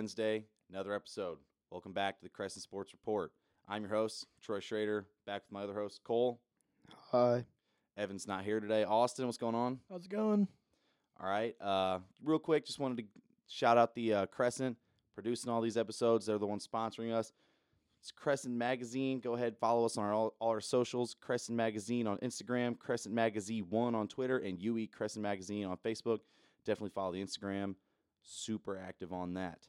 Another week, another Wednesday, another episode. Welcome back to the Crescent Sports Report. I'm your host, Troy Schrader, back with my other host, Cole. Hi. Evan's not here today. Austin, what's going on? How's it going? All right. Uh, real quick, just wanted to shout out the uh, Crescent producing all these episodes. They're the ones sponsoring us. It's Crescent Magazine. Go ahead, follow us on our, all, all our socials. Crescent Magazine on Instagram, Crescent Magazine One on Twitter, and UE Crescent Magazine on Facebook. Definitely follow the Instagram. Super active on that.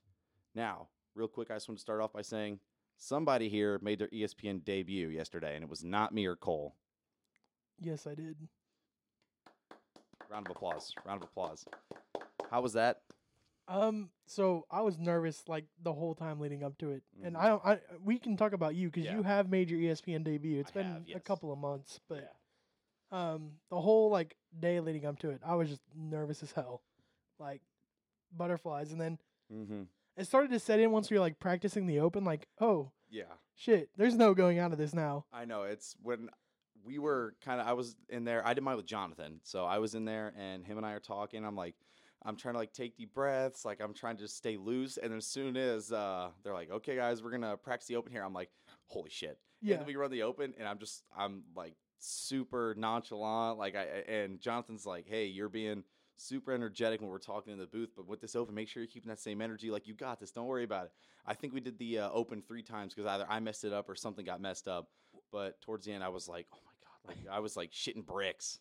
Now, real quick, I just want to start off by saying somebody here made their ESPN debut yesterday, and it was not me or Cole. Yes, I did. Round of applause. Round of applause. How was that? Um, so I was nervous like the whole time leading up to it, and Mhm. I don't. I we can talk about you because Yeah. you have made your ESPN debut. It's I been have, a couple of months, but um, the whole like day leading up to it, I was just nervous as hell, like butterflies, and then Mm-hmm. It started to set in once we were like practicing the open. Like, oh Yeah. shit, there's no going out of this now. I know it's when we were kind of I was in there. I did mine with Jonathan, so I was in there, and him and I are talking. I'm like, I'm trying to like take deep breaths, like I'm trying to just stay loose. And as soon as uh, they're like, "Okay, guys, we're gonna practice the open here," I'm like, "Holy shit!" Yeah, And then we run the open, and I'm just I'm like super nonchalant, like I and Jonathan's like, "Hey, you're being." Super energetic when we're talking in the booth, but with this open, make sure you're keeping that same energy. Like you got this, don't worry about it. I think we did the uh, open three times because either I messed it up or something got messed up. But towards the end, I was like, oh my god, like I was like shitting bricks.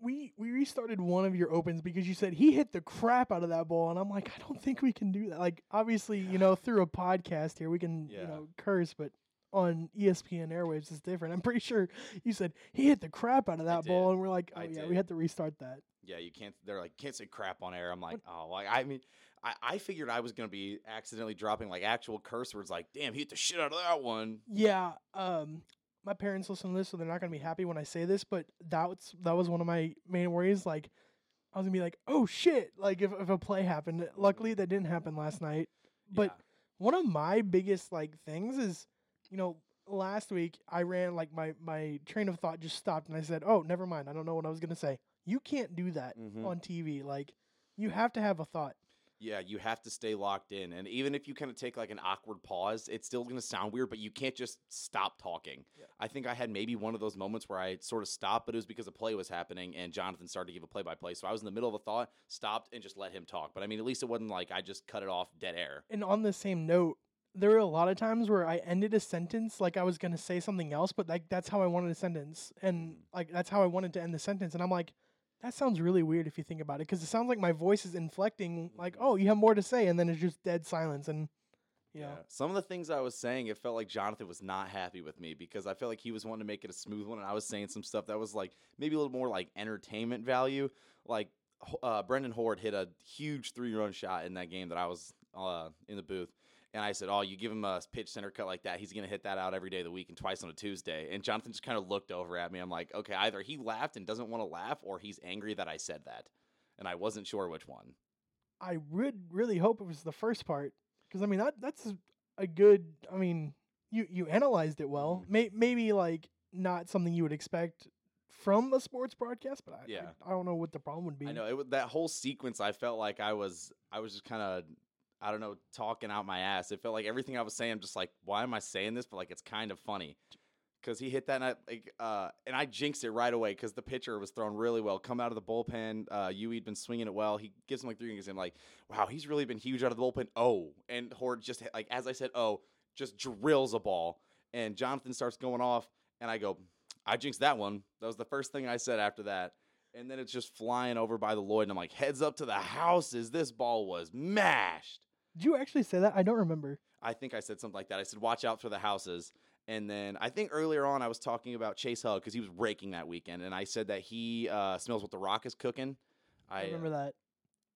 we we restarted one of your opens because you said he hit the crap out of that ball, and I'm like, I don't think we can do that. Like, obviously, you know, through a podcast here, we can Yeah. you know curse, but on ESPN airwaves it's different. I'm pretty sure you said he hit the crap out of that ball, and we're like, oh I yeah, did. we had to restart that. Yeah, you can't. They're like, can't say crap on air. I'm like, oh, like I mean, I, I figured I was gonna be accidentally dropping like actual curse words, like, damn, he hit the shit out of that one. Yeah, um, my parents listen to this, so they're not gonna be happy when I say this, but that's that was one of my main worries. Like, I was gonna be like, oh shit, like if if a play happened. Luckily, that didn't happen last night. But one of my biggest like things is, you know, last week I ran like my my train of thought just stopped and I said, "Oh, never mind. I don't know what I was going to say." You can't do that Mhm. on TV. Like you have to have a thought. yeah, you have to stay locked in, and even if you kind of take like an awkward pause, it's still gonna sound weird, but you can't just stop talking. Yeah. I think I had maybe one of those moments where I sort of stopped, but it was because a play was happening, and Jonathan started to give a play-by-play, so I was in the middle of a thought, stopped, and just let him talk. But I mean, at least it wasn't like I just cut it off dead air. And on the same note, there were a lot of times where I ended a sentence like I was going to say something else, but like that's how I wanted a sentence and Mhm. like that's how I wanted to end the sentence and I'm like that sounds really weird if you think about it because it sounds like my voice is inflecting like, Mhm. "Oh, you have more to say." And then it's just dead silence and you know. Some of the things I was saying, it felt like Jonathan was not happy with me because I felt like he was wanting to make it a smooth one, and I was saying some stuff that was like maybe a little more like entertainment value. Like uh, Brendan Horde hit a huge three-run shot in that game that I was uh, in the booth, and I said, "Oh, you give him a pitch center cut like that, he's gonna hit that out every day of the week and twice on a Tuesday." And Jonathan just kind of looked over at me. I'm like, "Okay, either he laughed and doesn't want to laugh, or he's angry that I said that," and I wasn't sure which one. I would really hope it was the first part because I mean that that's a good. I mean, you you analyzed it well. Mhm. May, maybe like not something you would expect from a sports broadcast, but I, Yeah. I, I don't know what the problem would be. I know it, that whole sequence. I felt like I was, I was just kind of, I don't know, talking out my ass. It felt like everything I was saying, I'm just like, why am I saying this? But like, it's kind of funny because he hit that, and I, like, uh, and I jinxed it right away because the pitcher was throwing really well. Come out of the bullpen, uh, Yui'd been swinging it well. He gives him like three innings. I'm like, wow, he's really been huge out of the bullpen. Oh, and Horde just hit- like as I said, oh, just drills a ball, and Jonathan starts going off, and I go, I jinxed that one. That was the first thing I said after that. And then it's just flying over by the Lloyd, and I'm like, heads up to the houses. This ball was mashed. Did you actually say that? I don't remember. I think I said something like that. I said, watch out for the houses. And then I think earlier on I was talking about Chase Hug because he was raking that weekend, and I said that he uh, smells what the Rock is cooking. I, I uh, remember that.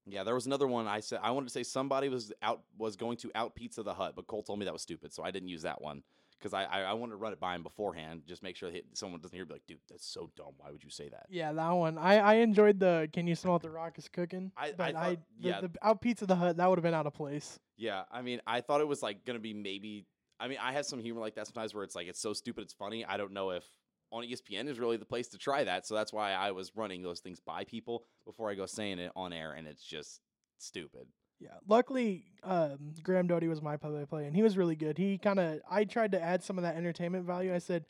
yeah, there was another one. I said I wanted to say somebody was out was going to out Pizza the Hut, but Cole told me that was stupid, so I didn't use that one because I, I I wanted to run it by him beforehand, just make sure that someone doesn't hear, be like, dude, that's so dumb. Why would you say that? Yeah, that one. I, I enjoyed the "Can you smell what the rock is cooking?" I- I thought- I, the, yeah. the out pizza the hut that would have been out of place. Yeah, I mean, I thought it was like gonna be maybe. I mean, I have some humor like that sometimes where it's like it's so stupid it's funny. I don't know if on ESPN is really the place to try that, so that's why I was running those things by people before I go saying it on air, and it's just stupid. Yeah. Luckily, um, Graham Doty was my play-by-play, and he was really good. He kind of I tried to add some of that entertainment value. I said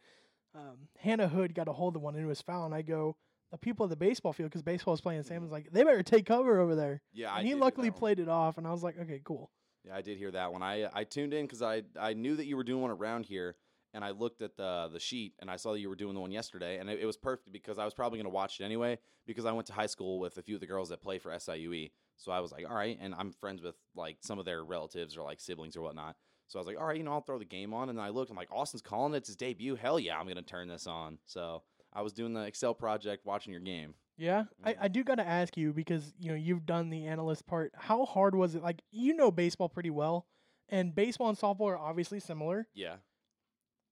um, Hannah Hood got a hold of one and it was foul, and I go the people at the baseball field because baseball was playing. Sam was like, they better take cover over there. Yeah, I and he luckily played it off, and I was like, okay, cool. Yeah, I did hear that one. I I tuned in because I I knew that you were doing one around here, and I looked at the the sheet and I saw that you were doing the one yesterday, and it, it was perfect because I was probably going to watch it anyway because I went to high school with a few of the girls that play for SIUE. So I was like, all right, and I'm friends with like some of their relatives or like siblings or whatnot. So I was like, all right, you know, I'll throw the game on, and then I looked, I'm like, Austin's calling it, it's his debut. Hell yeah, I'm gonna turn this on. So I was doing the Excel project, watching your game. Yeah, I, Mhm. I do gotta ask you because you know you've done the analyst part. How hard was it? Like you know baseball pretty well, and baseball and softball are obviously similar. Yeah,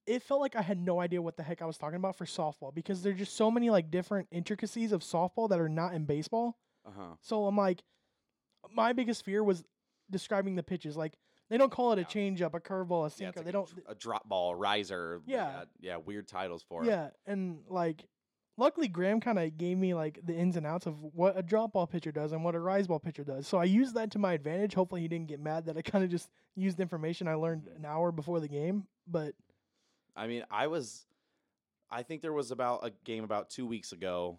It felt like I had no idea what the heck I was talking about for softball because there's just so many like different intricacies of softball that are not in baseball. uh huh. So I'm like, my biggest fear was describing the pitches. Like they don't call it a Yeah. changeup, a curveball, a sinker. it's like they don't. a, drop ball, a riser. they Yeah. got- yeah, weird titles for it. Yeah, and like, luckily Graham kind of gave me like the ins and outs of what a drop ball pitcher does and what a rise ball pitcher does. So I used that to my advantage. Hopefully he didn't get mad that I kind of just used information I learned Mhm. an hour before the game. But I mean, I was, I think there was about a game about two weeks ago,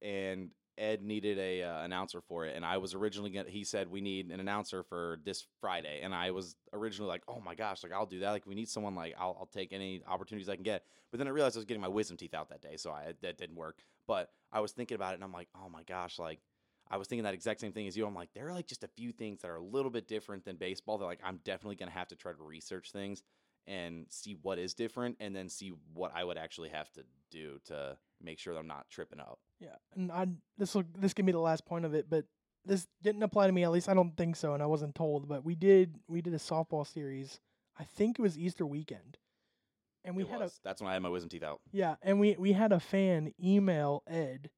and Ed needed a uh, announcer for it, and I was originally gonna. He said we need an announcer for this Friday, and I was originally like, oh my gosh, like I'll do that. Like we need someone. Like I'll, I'll take any opportunities I can get. But then I realized I was getting my wisdom teeth out that day, so I that didn't work. But I was thinking about it, and I'm like, oh my gosh, like. I was thinking that exact same thing as you. I'm like, there are like just a few things that are a little bit different than baseball. That like I'm definitely gonna have to try to research things and see what is different and then see what I would actually have to do to make sure that I'm not tripping up. yeah, and I this will this can be the last point of it, but this didn't apply to me. At least I don't think so, and I wasn't told. But we did we did a softball series. I think it was Easter weekend, and we It had was. That's when I had my wisdom teeth out. Yeah, and we we had a fan email Ed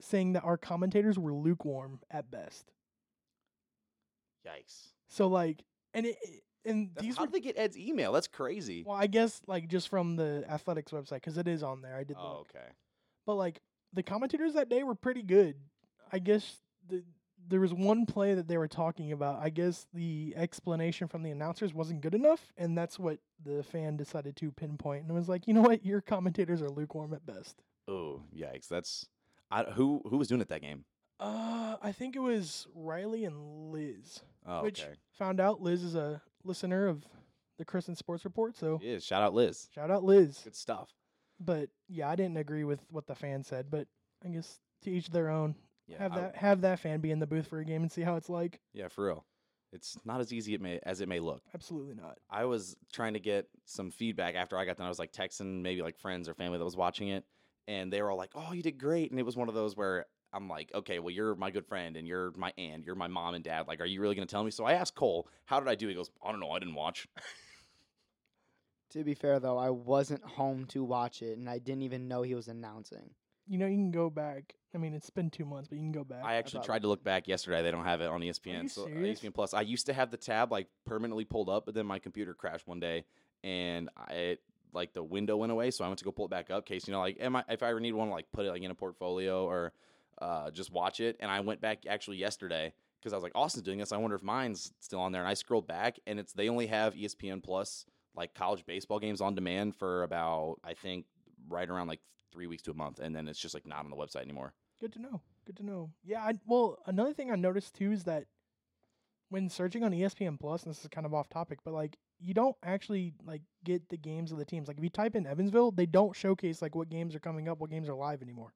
saying that our commentators were lukewarm at best. Yikes. So like, and it it- and That's, these how were did they get Ed's email? That's crazy. well, I guess like just from the athletics website because it is on there. I did Oh, look, okay. but like the commentators that day were pretty good. I guess the there was one play that they were talking about. I guess the explanation from the announcers wasn't good enough, and that's what the fan decided to pinpoint. And was like, you know what, your commentators are lukewarm at best. Oh, yikes. That's I, who who was doing it that game? Uh, I think it was Riley and Liz. Oh, which okay. found out Liz is a listener of the Crescent Sports Report. So Yeah, shout out Liz. shout out Liz. Good stuff. But yeah, I didn't agree with what the fan said. But I guess to each their own. Yeah, have I- that have that fan be in the booth for a game and see how it's like. yeah, for real. It's not as easy it may, as it may look. Absolutely not. I was trying to get some feedback after I got done. I was like texting maybe like friends or family that was watching it, and they were all like, "Oh, you did great!" And it was one of those where I'm like, "Okay, well, you're my good friend, and you're my aunt, you're my mom and dad. Like, are you really gonna tell me?" So I asked Cole, "How did I do?" He goes, "I don't know. I didn't watch." To be fair though, I wasn't home to watch it, and I didn't even know he was announcing. You know, you can go back. I mean, it's been two months, but you can go back. I actually thought- tried to look back yesterday. They don't have it on ESPN. you so uh, serious? ESPN Plus. I used to have the tab like permanently pulled up, but then my computer crashed one day, and I it, like the window went away. So I went to go pull it back up. Case you know, like, am I if I ever need one, like put it like in a portfolio or uh, just watch it. And I went back actually yesterday because I was like, Austin's doing this. I wonder if mine's still on there. And I scrolled back, and it's they only have ESPN Plus like college baseball games on demand for about I think right around like three weeks to a month, and then it's just like not on the website anymore. Good to know. Good to know. Yeah. I, well, another thing I noticed too is that when searching on ESPN Plus, and this is kind of off topic, but like you don't actually like get the games of the teams. Like if you type in Evansville, they don't showcase like what games are coming up, what games are live anymore.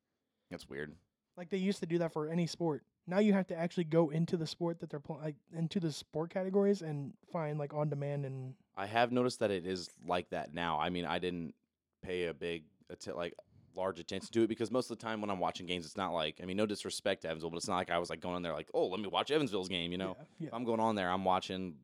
That's weird. Like they used to do that for any sport. Now you have to actually go into the sport that they're playing, like into the sport categories and find like on demand and I have noticed that it is like that now. I mean, I didn't pay a big, like, large attention to it because most of the time when I'm watching games, it's not like, I mean, no disrespect to Evansville, but it's not like I was like going on there like, oh, let me watch Evansville's game. You know, yeah, if I'm going on there, I'm watching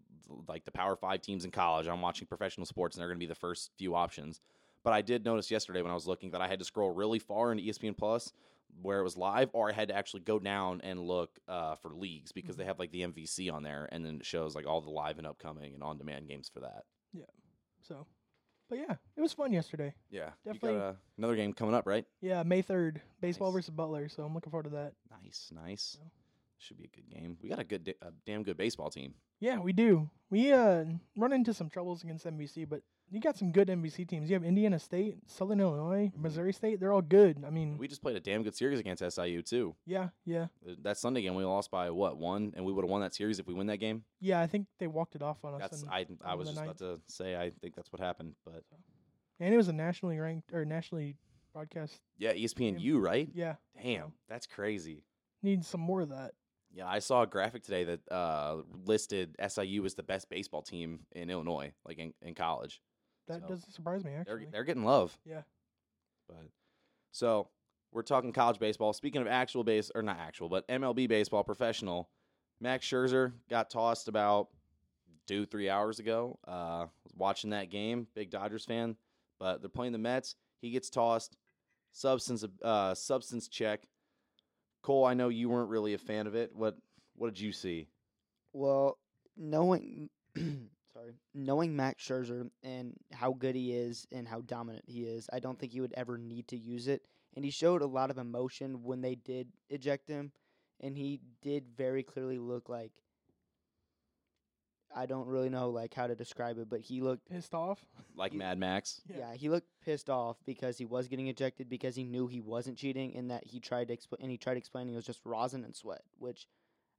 like the Power Five teams in college. I'm watching professional sports, and they're going to be the first few options. But I did notice yesterday when I was looking that I had to scroll really far into ESPN Plus where it was live, or I had to actually go down and look uh, for leagues because they have like the MVC on there, and then it shows like all the live and upcoming and on-demand games for that. Yeah. So. But yeah, it was fun yesterday. Yeah, Definitely- You got uh, another game coming up, right? Yeah, May third, baseball Nice. versus Butler. So I'm looking forward to that. Nice, nice. Should be a good game. We got a good, da- a damn good baseball team. Yeah, we do. We uh run into some troubles against MVC, but you got some good MVC teams. You have Indiana State, Southern Illinois, Missouri State. They're all good. I mean, We just played a damn good series against SIU too. yeah, yeah, That Sunday game we lost by what one, and we would have won that series if we win that game. yeah. I think they walked it off on us. That's I. I was just about to say I think that's what happened, but and it was a nationally ranked or nationally broadcast. yeah, E ESPNU, right? Yeah, Damn, that's crazy. need some more of that. Yeah, I saw a graphic today that uh, listed SIU as the best baseball team in Illinois, like in, in college. That So, doesn't surprise me They're actually. they're getting love. Yeah. But so we're talking college baseball. Speaking of actual base or not actual, but MLB baseball, professional. Max Scherzer got tossed about two three hours ago. Uh, watching that game, big Dodgers fan, but they're playing the Mets. He gets tossed. Substance uh, substance check. Cole, I know you weren't really a fan of it. What what did you see? Well, knowing sorry, knowing Max Scherzer and how good he is and how dominant he is, I don't think he would ever need to use it. And he showed a lot of emotion when they did eject him, and he did very clearly look like I don't really know like how to describe it, but he looked Pissed off. Like He- Mad Max? Yeah. yeah. he looked pissed off because he was getting ejected because he knew he wasn't cheating and that he tried to explain and he tried explaining it was just rosin and sweat, which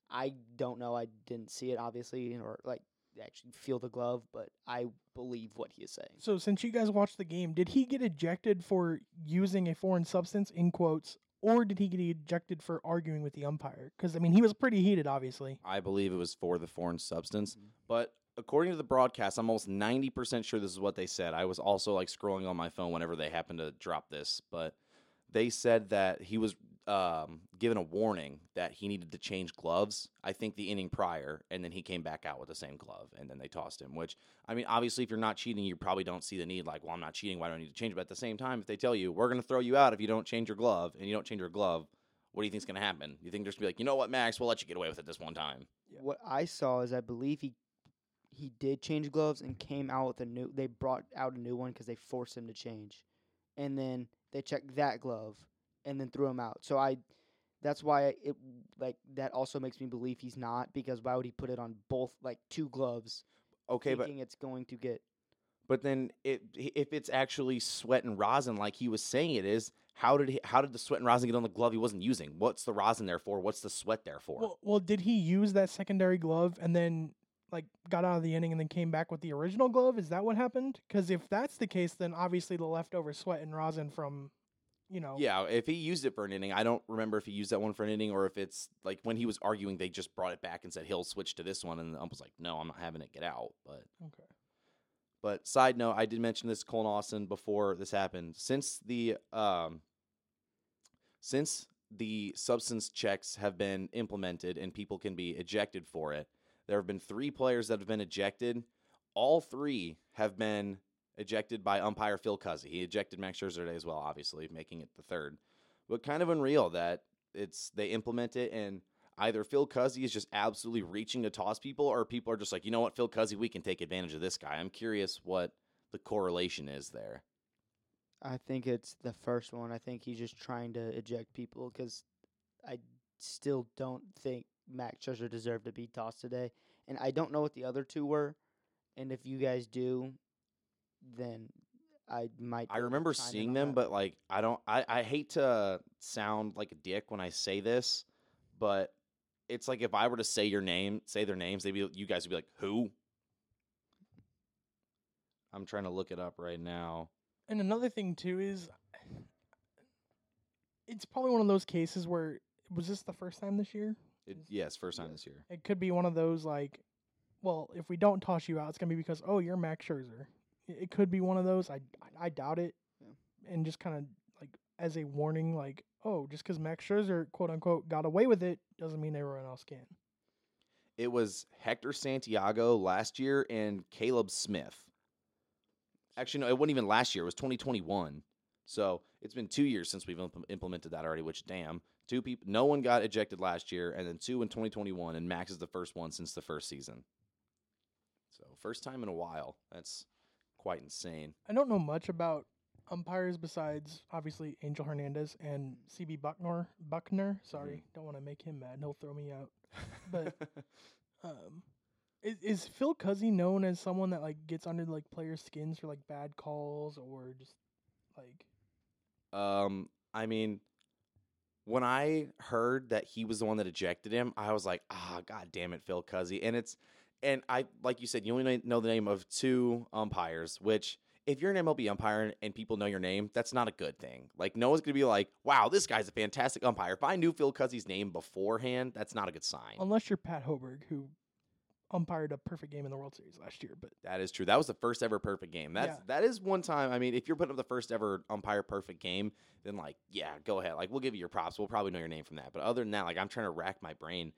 I don't know. I didn't see it obviously or like actually feel the glove, but I believe what he is saying. So since you guys watched the game, did he get ejected for using a foreign substance in quotes, or did he get ejected for arguing with the umpire? Because I mean, he was pretty heated, obviously. I believe it was for the foreign substance. Mhm. But according to the broadcast, I'm almost 90% sure this is what they said. I was also like scrolling on my phone whenever they happened to drop this, but they said that he was um, given a warning that he needed to change gloves, I think the inning prior, and then he came back out with the same glove, and then they tossed him. Which, I mean, obviously, if you're not cheating, you probably don't see the need, like, well, I'm not cheating, why do I need to change? But at the same time, if they tell you, we're going to throw you out if you don't change your glove, and you don't change your glove, what do you think's going to happen? You think they're just going to be like, you know what, Max, we'll let you get away with it this one time. Yeah. What I saw is I believe he he did change gloves and came out with a new. They brought out a new one because they forced him to change, and then they checked that glove and then threw him out. So I, that's why it like that also makes me believe he's not because why would he put it on both like two gloves, Okay, but it's going to get But then, it, if it's actually sweat and rosin, like he was saying it is, how did he, how did the sweat and rosin get on the glove he wasn't using? What's the rosin there for? What's the sweat there for? Well, well, did he use that secondary glove and then like got out of the inning and then came back with the original glove? Is that what happened? Because if that's the case, then obviously the leftover sweat and rosin from, you know, yeah, if he used it for an inning, I don't remember if he used that one for an inning or if it's like when he was arguing, they just brought it back and said he'll switch to this one, and the ump was like, "No, I'm not having it. Get out." But Okay. But side note, I did mention this Colin Austin before this happened. Since the um, since the substance checks have been implemented and people can be ejected for it, there have been three players that have been ejected. All three have been ejected by umpire Phil Cuzzi. He ejected Max Scherzer today as well, obviously making it the third. But kind of unreal that it's they implement it and either Phil Cuzzi is just absolutely reaching to toss people, or people are just like, you know what, Phil Cuzzi, we can take advantage of this guy. I'm curious what the correlation is there. I think it's the first one. I think he's just trying to eject people because I still don't think Max Scherzer deserved to be tossed today. And I don't know what the other two were. And if you guys do, then I might. I remember seeing them, that. but like I don't I, I hate to sound like a dick when I say this, but it's like if I were to say your name, say their names, they'd be you guys would be like, Who? I'm trying to look it up right now. And another thing too is, it's probably one of those cases where was this the first time this year? It, yes, first time Yes. this year. It could be one of those like, well, if we don't toss you out, it's gonna be because oh you're Max Scherzer. It, it could be one of those. I I, I doubt it. Yeah. And just kind of like as a warning, like oh, just because Max Scherzer quote unquote got away with it doesn't mean everyone else can. It was Hector Santiago last year and Caleb Smith. Actually, no, it wasn't even last year. It was 2021. So it's been two years since we've impl- implemented that already. Which damn, two people, no one got ejected last year, and then two in 2021, and Max is the first one since the first season. So first time in a while. That's quite insane. I don't know much about umpires besides obviously Angel Hernandez and CB Bucknor. Bucknor, sorry, don't want to make him mad. He'll throw me out. But um, is, is Phil Cuzzi known as someone that like gets under like players' skins for like bad calls or just like Um, I mean, when I heard that he was the one that ejected him, I was like, ah, god damn it, Phil Cuzzy. And it's and I like you said, you only know the name of two umpires, which if you're an MLB umpire and people know your name, that's not a good thing. Like no one's gonna be like, wow, this guy's a fantastic umpire. If I knew Phil Cuzzi's name beforehand, that's not a good sign. unless you're Pat Hoberg who umpired a perfect game in the World Series last year. But That is true. That was the first ever perfect game. That's Yeah. that is one time. I mean, if you're putting up the first ever umpire perfect game, then like, yeah, go ahead. Like, we'll give you your props. We'll probably know your name from that. But other than that, like, I'm trying to rack my brain,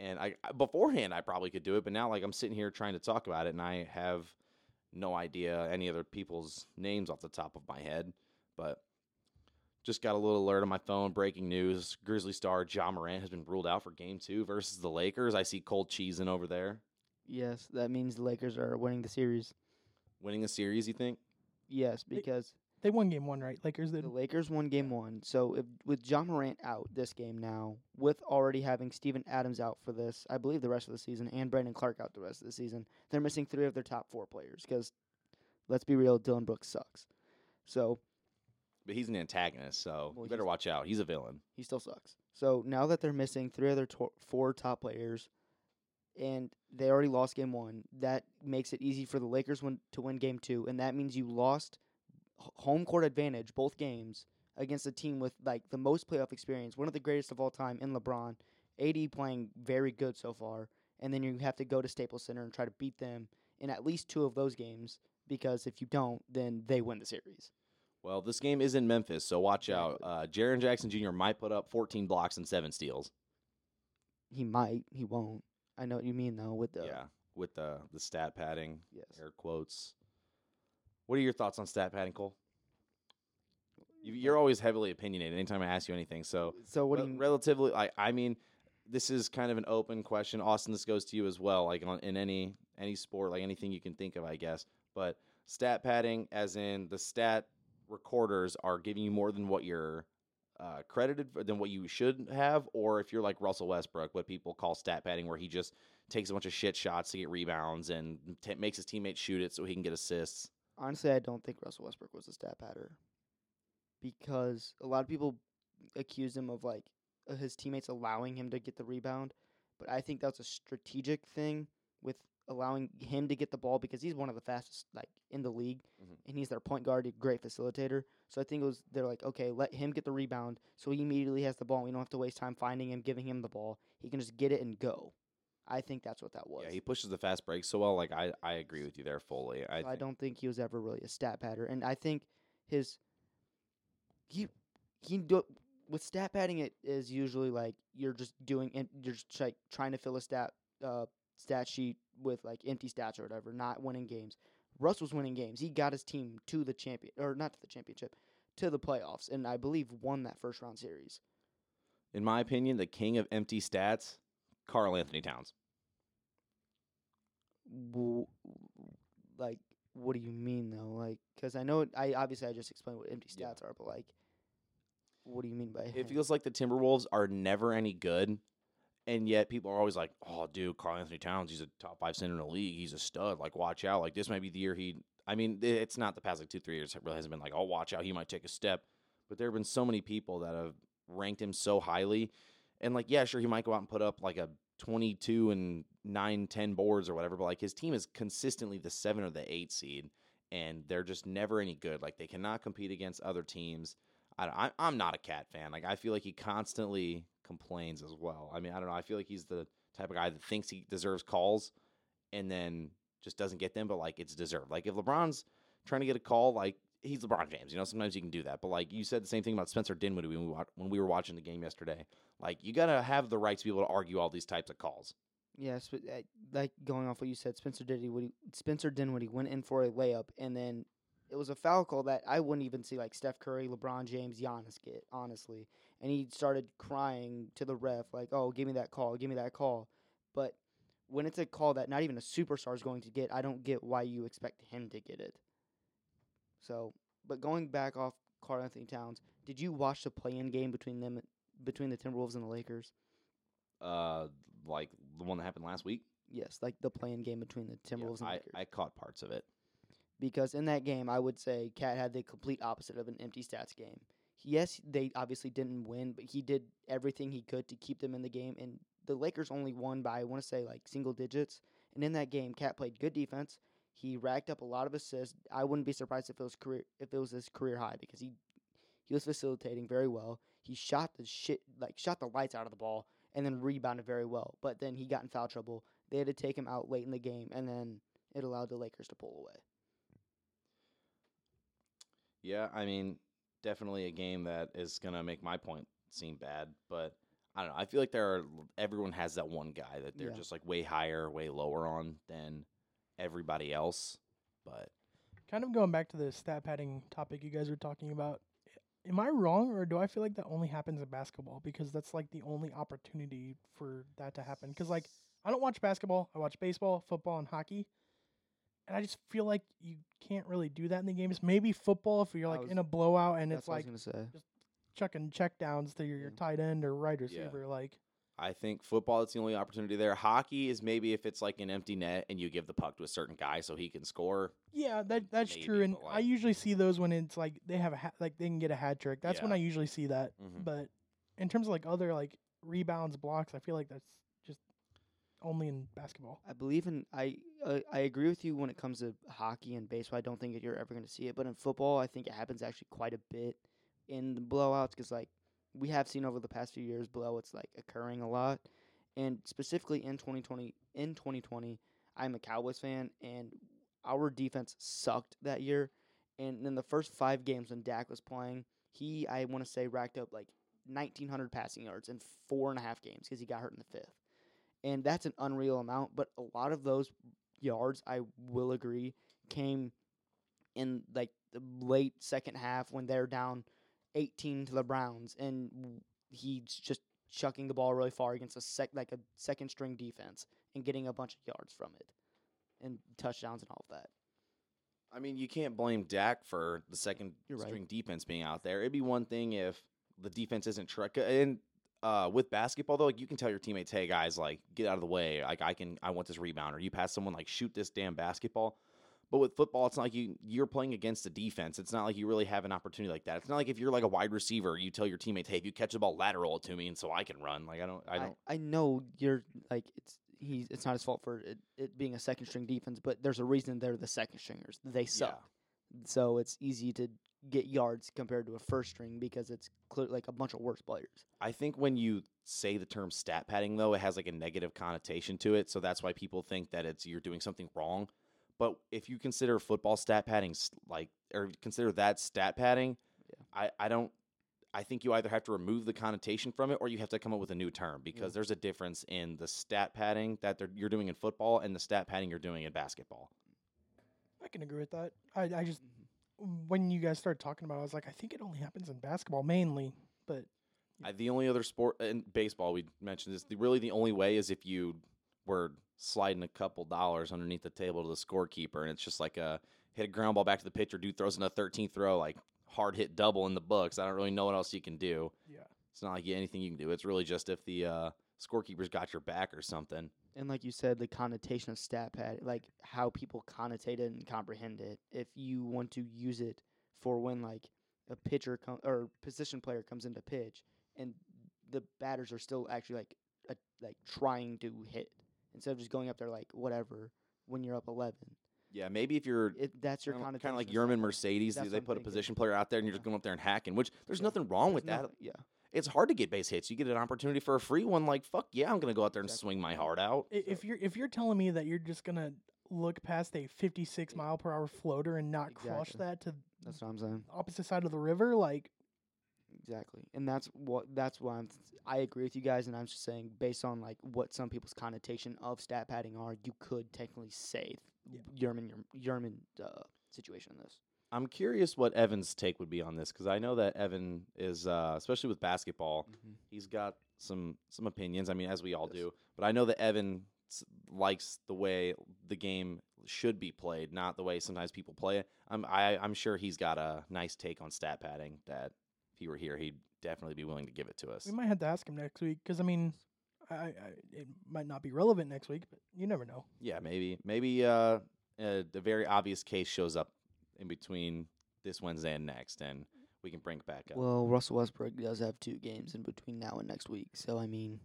and I beforehand I probably could do it, but now like I'm sitting here trying to talk about it, and I have no idea any other people's names off the top of my head. But just got a little alert on my phone. Breaking news: Grizzly star Ja Morant has been ruled out for Game Two versus the Lakers. I see cold cheesing over there, Yes, that means the Lakers are winning the series. winning the series. You think? Yes, because they won game one, right? Lakers did. the Lakers won game one. So if with Ja Morant out this game now, with already having Steven Adams out for this, I believe the rest of the season, and Brandon Clarke out the rest of the season, they're missing three of their top four players. Because let's be real, Dillon Brooks sucks. So But he's an antagonist, so Well, you better watch out. He's a villain. he still sucks. So now that they're missing three other to- four top players, and they already lost game one, that makes it easy for the Lakers win- to win game two, and that means you lost h- home court advantage both games against a team with like the most playoff experience, one of the greatest of all time in LeBron, AD playing very good so far, and then you have to go to Staples Center and try to beat them in at least two of those games because if you don't, then they win the series. Well, this game is in Memphis, so watch out. Uh, Jaren Jackson Jr. might put up 14 blocks and seven steals. He might, he won't. I know what you mean though with the yeah, with the the stat padding, yes. air quotes. What are your thoughts on stat padding, Cole? You, you're always heavily opinionated anytime I ask you anything. So, So what do you relatively, I, I mean, this is kind of an open question. Austin, this goes to you as well. Like on in any any sport, like anything you can think of, I guess. But stat padding, as in the stat recorders are giving you more than what you're uh, credited for, than what you should have, or if you're like Russell Westbrook, what people call stat padding, where he just takes a bunch of shit shots to get rebounds and t- makes his teammates shoot it so he can get assists. Honestly, I don't think Russell Westbrook was a stat patter because a lot of people accused him of like uh, his teammates allowing him to get the rebound, but I think that's a strategic thing with allowing him to get the ball because he's one of the fastest like in the league Mhm. and he's their point guard, a great facilitator. So I think it was they're like, okay, let him get the rebound so he immediately has the ball. We don't have to waste time finding him, giving him the ball. He can just get it and go. I think that's what that was. Yeah, he pushes the fast break so well. Like I, I agree with you there fully. I, So I don't think he was ever really a stat patter, and I think his he he do with stat padding. It is usually like you're just doing and you're just like trying to fill a stat uh stat sheet with like empty stats or whatever, not winning games. Russ was winning games. He got his team to the champion or not to the championship, to the playoffs, and I believe won that first round series. in my opinion, the king of empty stats, Karl-Anthony Towns. Like, what do you mean though? Like, because I know it, I obviously I just explained what empty Yeah. stats are, but like, what do you mean by It him? feels like the Timberwolves are never any good, and yet people are always like, "Oh, dude, Karl-Anthony Towns, he's a top five center in the league. He's a stud. Like, watch out. Like, this might be the year he." I mean, it's not the past like two, three years. It really hasn't been like, "Oh, watch out, he might take a step." But there have been so many people that have ranked him so highly, and like, yeah, sure, he might go out and put up like a twenty-two and nine, ten boards or whatever, but like his team is consistently the seven or the eight seed, and they're just never any good. Like, they cannot compete against other teams. I, I'm not a KAT fan. Like I feel like he constantly complains as well. I mean, I don't know. I feel like he's the type of guy that thinks he deserves calls and then just doesn't get them, but like it's deserved. Like if LeBron's trying to get a call, like he's LeBron James, you know, sometimes you can do that. But like you said the same thing about Spencer Dinwiddie when we when we were watching the game yesterday. Like you got to have the right to be able to argue all these types of calls. Yes, but uh, like going off what you said, Spencer Dinwiddie, Spencer Dinwiddie went in for a layup, and then it was a foul call that I wouldn't even see like Steph Curry, LeBron James, Giannis get honestly, and he started crying to the ref like, "Oh, give me that call, give me that call," but when it's a call that not even a superstar is going to get, I don't get why you expect him to get it. So But going back off Karl-Anthony Towns, did you watch the play-in game between them, between the Timberwolves and the Lakers? Uh, like the one that happened last week. Yes, like the play-in game between the Yeah, Timberwolves and I, Lakers. I caught parts of it. because in that game, I would say KAT had the complete opposite of an empty stats game. Yes, they obviously didn't win, but he did everything he could to keep them in the game. And the Lakers only won by I want to say like single digits. And in that game, KAT played good defense. He racked up a lot of assists. I wouldn't be surprised if it was career if it was his career high because he he was facilitating very well. He shot the shit like shot the lights out of the ball and then rebounded very well. But then he got in foul trouble. They had to take him out late in the game, and then it allowed the Lakers to pull away. Yeah, I mean, definitely a game that is gonna make my point seem bad, but I don't know. I feel like there are everyone has that one guy that they're Yeah. just like way higher, way lower on than everybody else. But Kind of going back to the stat padding topic you guys were talking about. Am I wrong, or do I feel like that only happens in basketball because that's like the only opportunity for that to happen? Because like I don't watch basketball, I watch baseball, football, and hockey, and I just feel like you can't really do that in the games. Maybe football if you're like was- in a blowout and That's it's what like I was gonna say. chucking check downs to your, your tight end or right Yeah. receiver. Like I think football is the only opportunity there. Hockey is maybe if it's like an empty net and you give the puck to a certain guy so he can score. yeah, that that's Maybe, true. And but, I usually see those when it's like they have a ha- like they can get a hat trick. That's when I usually see that. Mhm. But in terms of like other like rebounds, blocks, I feel like that's just only in basketball. I believe in I uh, I agree with you when it comes to hockey and baseball. I don't think that you're ever going to see it, but in football, I think it happens actually quite a bit in the blowouts because like we have seen over the past few years blowouts like occurring a lot, and specifically in 2020 in 2020, I'm a Cowboys fan and our defense sucked that year, and in the first five games when Dak was playing, he I want to say racked up like 1900 passing yards in four and a half games because he got hurt in the fifth and that's an unreal amount. But a lot of those yards, I will agree, came in like the late second half when they're down 18 to the Browns, and he's just chucking the ball really far against a sec like a second string defense and getting a bunch of yards from it, and touchdowns and all of that. I mean, you can't blame Dak for the second right. string defense being out there. It'd be one thing if the defense isn't tr- and uh, with basketball though, like you can tell your teammates, "Hey guys, like get out of the way. Like I can, I want this rebound." Or you pass someone like shoot this damn basketball. But with football, it's not like you you're playing against the defense. It's not like you really have an opportunity like that. It's not like if you're like a wide receiver, you tell your teammates, "Hey, if you catch the ball, lateral it to me, and so I can run." Like I don't, I don't. I, know you're like it's he's it's not his fault for it, it being a second string defense, but there's a reason they're the second stringers. They suck. So it's easy to get yards compared to a first string because it's clear, like a bunch of worse players. I think when you say the term stat padding though, it has like a negative connotation to it, so that's why people think that it's you're doing something wrong. But if you consider football stat padding like or consider that stat padding, Yeah. I I don't I think you either have to remove the connotation from it or you have to come up with a new term because mm. there's a difference in the stat padding that they're, you're doing in football and the stat padding you're doing in basketball. I can agree with that. I I just mm-hmm. when you guys started talking about, it, I was like, I think it only happens in basketball mainly, but I, the only other sport in baseball we mentioned is the, really the only way is if you were sliding a couple dollars underneath the table to the scorekeeper, and it's just like a hit a ground ball back to the pitcher. Dude throws in a 13th throw, like hard hit double in the books. I don't really know what else you can do. yeah. It's not like anything you can do. It's really just if the uh, scorekeeper's got your back or something. And like you said, the connotation of stat pad, like how people connotate it and comprehend it. If you want to use it for when like a pitcher com- or position player comes into pitch and the batters are still actually like a, like trying to hit instead of just going up there like whatever when you're up 11. Yeah, maybe if you're It that's your kind of like of stat Yermín. Mercedes, That's they what I'm put a thinking. position player out there and you're just going up there and hacking, which there's Yeah. nothing wrong with There's that. nothing- Yeah. It's hard to get base hits. You get an opportunity for a free one, like fuck yeah, I'm gonna go out there and Exactly. swing my heart out. I- If you're if you're telling me that you're just gonna look past a 56 mile per hour floater and not crush Exactly. that to That's what I'm saying. opposite side of the river, like Exactly, and that's what that's why I'm. I agree with you guys, and I'm just saying based on like what some people's connotation of stat padding are, you could technically say Yeah. Yermín Yermín uh, situation in this. I'm curious what Evan's take would be on this because I know that Evan is, uh, especially with basketball, he's got some some opinions. I mean, as we all Yes. do, but I know that Evan likes the way the game should be played, not the way sometimes people play it. I'm I, I'm sure he's got a nice take on stat padding that if he were here, he'd definitely be willing to give it to us. We might have to ask him next week because I mean, I, I it might not be relevant next week, but you never know. Yeah, maybe maybe uh, uh the very obvious case shows up in between this Wednesday and next, and we can bring it back up. Well, Russell Westbrook does have two games in between now and next week, so I mean,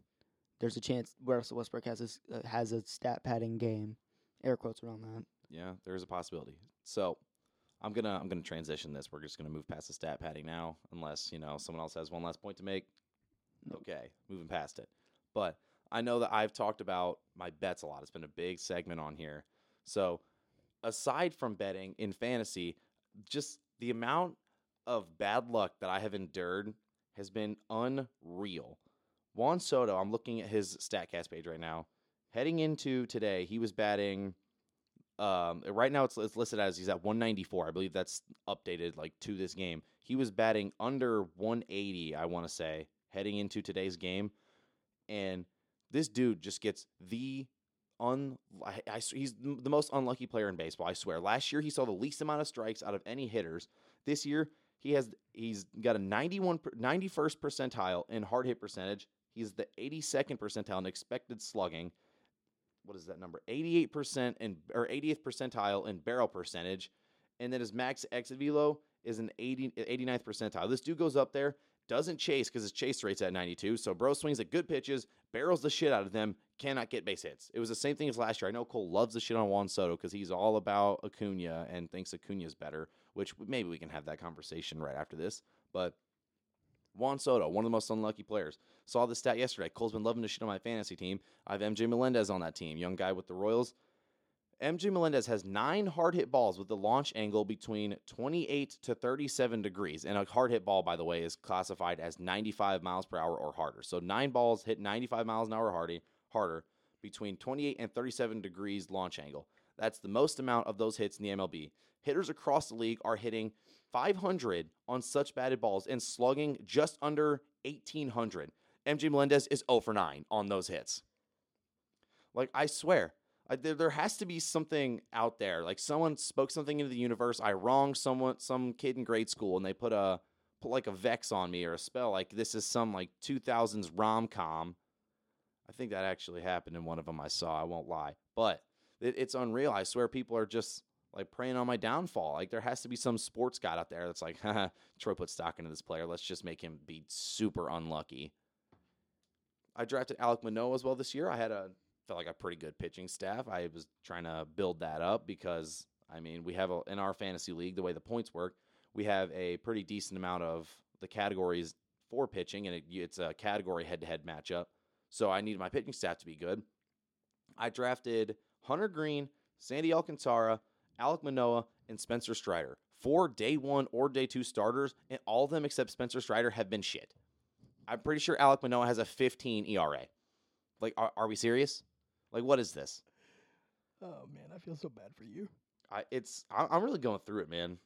there's a chance Russell Westbrook has a s- uh, has a stat padding game. Air quotes around that. yeah, there's a possibility. So I'm gonna I'm gonna transition this. We're just gonna move past the stat padding now, unless you know someone else has one last point to make. Okay, moving past it. But I know that I've talked about my bets a lot. It's been a big segment on here. So aside from betting in fantasy, just the amount of bad luck that I have endured has been unreal. Juan Soto, I'm looking at his StatCast page right now. Heading into today, he was batting. Um, right now, it's, it's listed as he's at 194. I believe that's updated like to this game. He was batting under 180. I want to say heading into today's game, and this dude just gets the un. I, I he's the most unlucky player in baseball. I swear. Last year, he saw the least amount of strikes out of any hitters. This year, he has he's got a 91 91st percentile in hard hit percentage. He's the 82nd percentile in expected slugging. What is that number? 88% in or 80th percentile in barrel percentage. And then his max exit velo is an 80 89th percentile. This dude goes up there, doesn't chase because his chase rate's at 92. So bro swings at good pitches, barrels the shit out of them, cannot get base hits. It was the same thing as last year. I know Cole loves the shit on Juan Soto because he's all about Acuna and thinks Acuna's better, which maybe we can have that conversation right after this. But Juan Soto, one of the most unlucky players. Saw this stat yesterday. Cole's been loving to shit on my fantasy team. I have MJ Melendez on that team, young guy with the Royals. MJ Melendez has nine hard hit balls with the launch angle between 28 to 37 degrees. And a hard hit ball, by the way, is classified as 95 miles per hour or harder. So nine balls hit 95 miles an hour hardy, harder between 28 and 37 degrees launch angle. That's the most amount of those hits in the MLB. Hitters across the league are hitting 500 on such batted balls and slugging just under 1800. MJ Melendez is 0 for 9 on those hits. Like, I swear, I, there, there has to be something out there. Like, someone spoke something into the universe. I wronged someone, some kid in grade school, and they put a put like a vex on me or a spell. Like, this is some like 2000s rom com. I think that actually happened in one of them I saw. I won't lie, but it, it's unreal. I swear, people are just like preying on my downfall. Like there has to be some sports guy out there that's like, Haha, Troy put stock into this player. Let's just make him be super unlucky. I drafted Alek Manoah as well this year. I had a felt like a pretty good pitching staff. I was trying to build that up because I mean we have a, in our fantasy league the way the points work, we have a pretty decent amount of the categories for pitching, and it, it's a category head to head matchup. So I needed my pitching staff to be good. I drafted Hunter Greene, Sandy Alcantara, Alek Manoah, and Spencer Strider. Four day one or day two starters, and all of them except Spencer Strider have been shit. I'm pretty sure Alek Manoah has a 15 ERA. Like, are, are we serious? Like, what is this? Oh man, I feel so bad for you. I, it's I, I'm really going through it, man.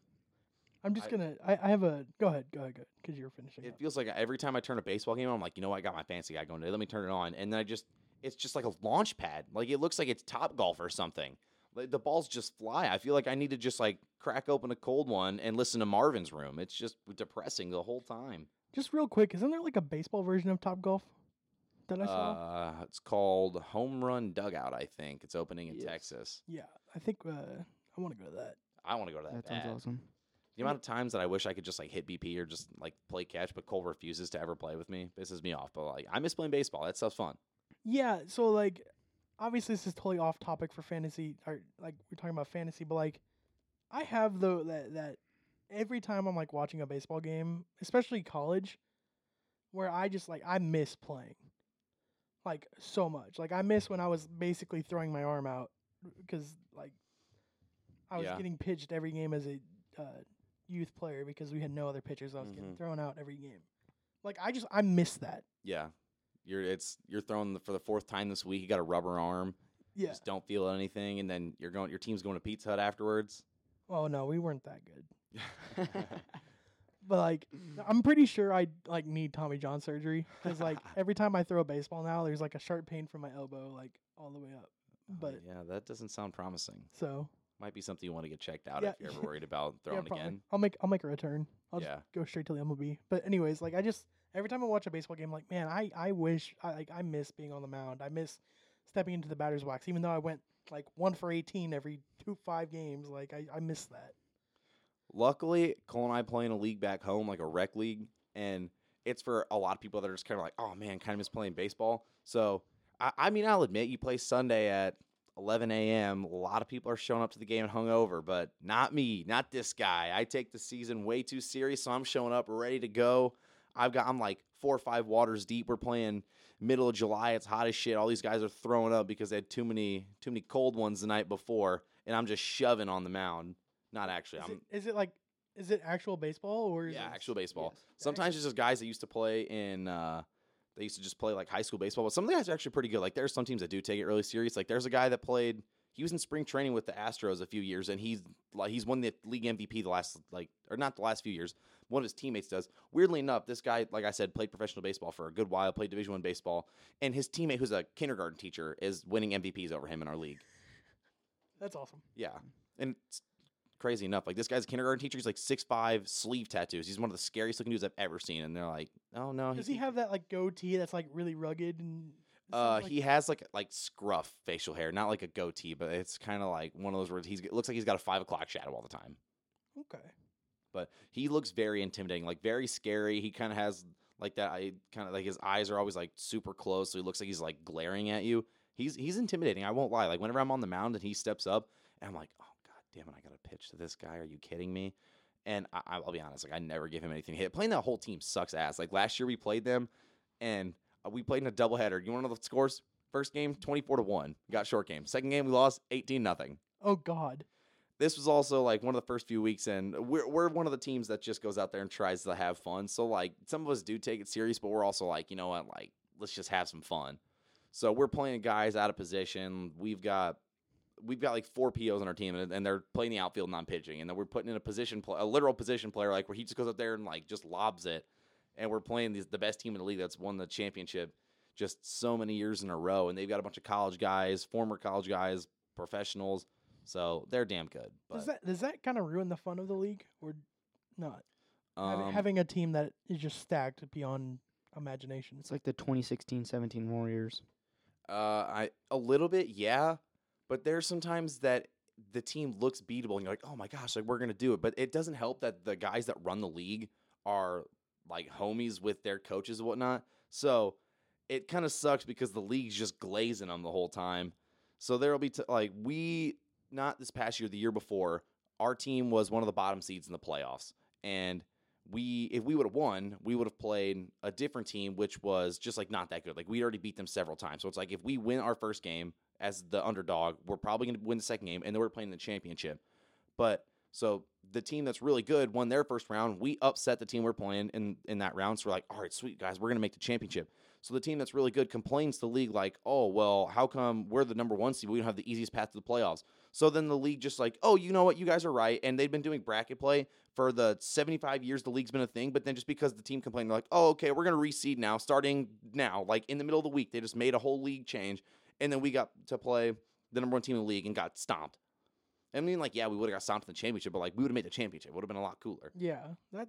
I'm just I- gonna. I, I have a. Go ahead. Go ahead. Go ahead. because you're finishing. It up. feels like every time I turn a baseball game on, I'm like, you know what? I got my fancy guy going today. Let me turn it on. And then I just, it's just like a launch pad. Like it looks like it's Top Golf or something. Like the balls just fly. I feel like I need to just like crack open a cold one and listen to Marvin's Room. It's just depressing the whole time. Just real quick, isn't there like a baseball version of Top Golf that I saw? Uh, it's called Home Run Dugout. I think it's opening in Yes. Texas. yeah, I think uh, I want to go to that. I want to go to that. That sounds awesome. The amount of times that I wish I could just like hit BP or just like play catch, but Cole refuses to ever play with me. Pisses me off. But like, I miss playing baseball. That stuff's fun. Yeah, so like obviously this is totally off topic for fantasy or like we're talking about fantasy, but like I have though that that every time I'm like watching a baseball game, especially college, where I just like I miss playing. Like so much. Like I miss when I was basically throwing my arm out because like I was Yeah. getting pitched every game as a uh, youth player because we had no other pitchers. I was getting Mhm. thrown out every game. Like I just I miss that. Yeah, you're it's you're throwing the, for the fourth time this week. You got a rubber arm. Yeah. just don't feel anything, and then you're going. Your team's going to Pizza Hut afterwards. Oh no, we weren't that good. But like, I'm pretty sure I like need Tommy John surgery because like every time I throw a baseball now, there's like a sharp pain from my elbow, like all the way up. Oh, but yeah, that doesn't sound promising. so Might be something you want to get checked out Yeah. if you're ever worried about throwing probably. again. I'll make I'll make a return. I'll Yeah. just go straight to the MLB. But anyways, like I just every time I watch a baseball game, like man, I I wish I like I miss being on the mound. I miss stepping into the batter's box, even though I went like one for eighteen every two five games. Like I I miss that. Luckily, Cole and I play in a league back home, like a rec league, and it's for a lot of people that are just kind of like, oh man, kind of miss playing baseball. So, I, I mean, I'll admit, you play Sunday at 11 a.m. A lot of people are showing up to the game hungover, but not me, not this guy. I take the season way too serious, so I'm showing up ready to go. I've got, I'm like four or five waters deep. We're playing middle of July. It's hot as shit. All these guys are throwing up because they had too many, too many cold ones the night before, and I'm just shoving on the mound. Not actually. Is I'm it, is it like is it actual baseball or is yeah, actual baseball. yes. Sometimes it's just guys that used to play in. Uh, they used to just play like high school baseball, but some of the guys are actually pretty good. Like there's some teams that do take it really serious. Like there's a guy that played. He was in spring training with the Astros a few years, and he's like he's won the league MVP the last like or not the last few years. One of his teammates does. Weirdly enough, this guy, like I said, played professional baseball for a good while. Played Division One baseball, and his teammate, who's a kindergarten teacher, is winning MVPs over him in our league. That's awesome. Yeah. And it's crazy enough. Like this guy's a kindergarten teacher. He's like six five, sleeve tattoos. He's one of the scariest looking dudes I've ever seen. And they're like, oh no. Does he have that like goatee that's like really rugged and? Uh, like- he has like like scruff facial hair, not like a goatee, but it's kind of like one of those where he's it looks like he's got a five o'clock shadow all the time. okay. But he looks very intimidating, like very scary. He kind of has like that. I kind of like his eyes are always like super close, so he looks like he's like glaring at you. He's he's intimidating. I won't lie. Like whenever I'm on the mound and he steps up, and I'm like, oh god damn it, I gotta pitch to this guy. Are you kidding me? And I, I'll be honest, like I never give him anything to hit. Playing that whole team sucks ass. Like last year we played them, and uh, we played in a doubleheader. You want to know the scores? First game, 24 to one. Got short game. Second game, we lost 18 nothing Oh God. this was also like one of the first few weeks, and we're we're one of the teams that just goes out there and tries to have fun. So like some of us do take it serious, but we're also like, you know what, like let's just have some fun. So we're playing guys out of position. We've got we've got like four POs on our team, and, and they're playing the outfield, non pitching, and then we're putting in a position, pl- a literal position player, like where he just goes up there and like just lobs it, and we're playing the, the best team in the league that's won the championship just so many years in a row, and they've got a bunch of college guys, former college guys, professionals. So they're damn good. But Does that does that kind of ruin the fun of the league or not? Having- um, having a team that is just stacked beyond imagination. It's like the 2016-17 Warriors. uh, I a little bit, yeah. But there's sometimes that the team looks beatable, and you're like, oh my gosh, like we're gonna do it. But it doesn't help that the guys that run the league are like homies with their coaches and whatnot. So it kind of sucks because the league's just glazing them the whole time. So there'll be t- like we not this past year, the year before, our team was one of the bottom seeds in the playoffs, and we if we would have won, we would have played a different team, which was just like not that good. Like we'd already beat them several times, so it's like if we win our first game as the underdog, we're probably going to win the second game, and then we're playing the championship. But so the team that's really good won their first round. We upset the team we're playing in in that round. So we're like, all right, sweet guys, we're gonna make the championship. So the team that's really good complains to the league like, oh well, how come we're the number one seed? We don't have the easiest path to the playoffs. So then the league just like, oh, you know what, you guys are right, and they've been doing bracket play for the 75 years the league's been a thing. But then just because the team complained, they're like, oh, okay, we're gonna reseed now, starting now, like in the middle of the week, they just made a whole league change, and then we got to play the number one team in the league and got stomped. I mean, like, yeah, we would have got stomped in the championship, but like, we would have made the championship. Would have been a lot cooler. Yeah, that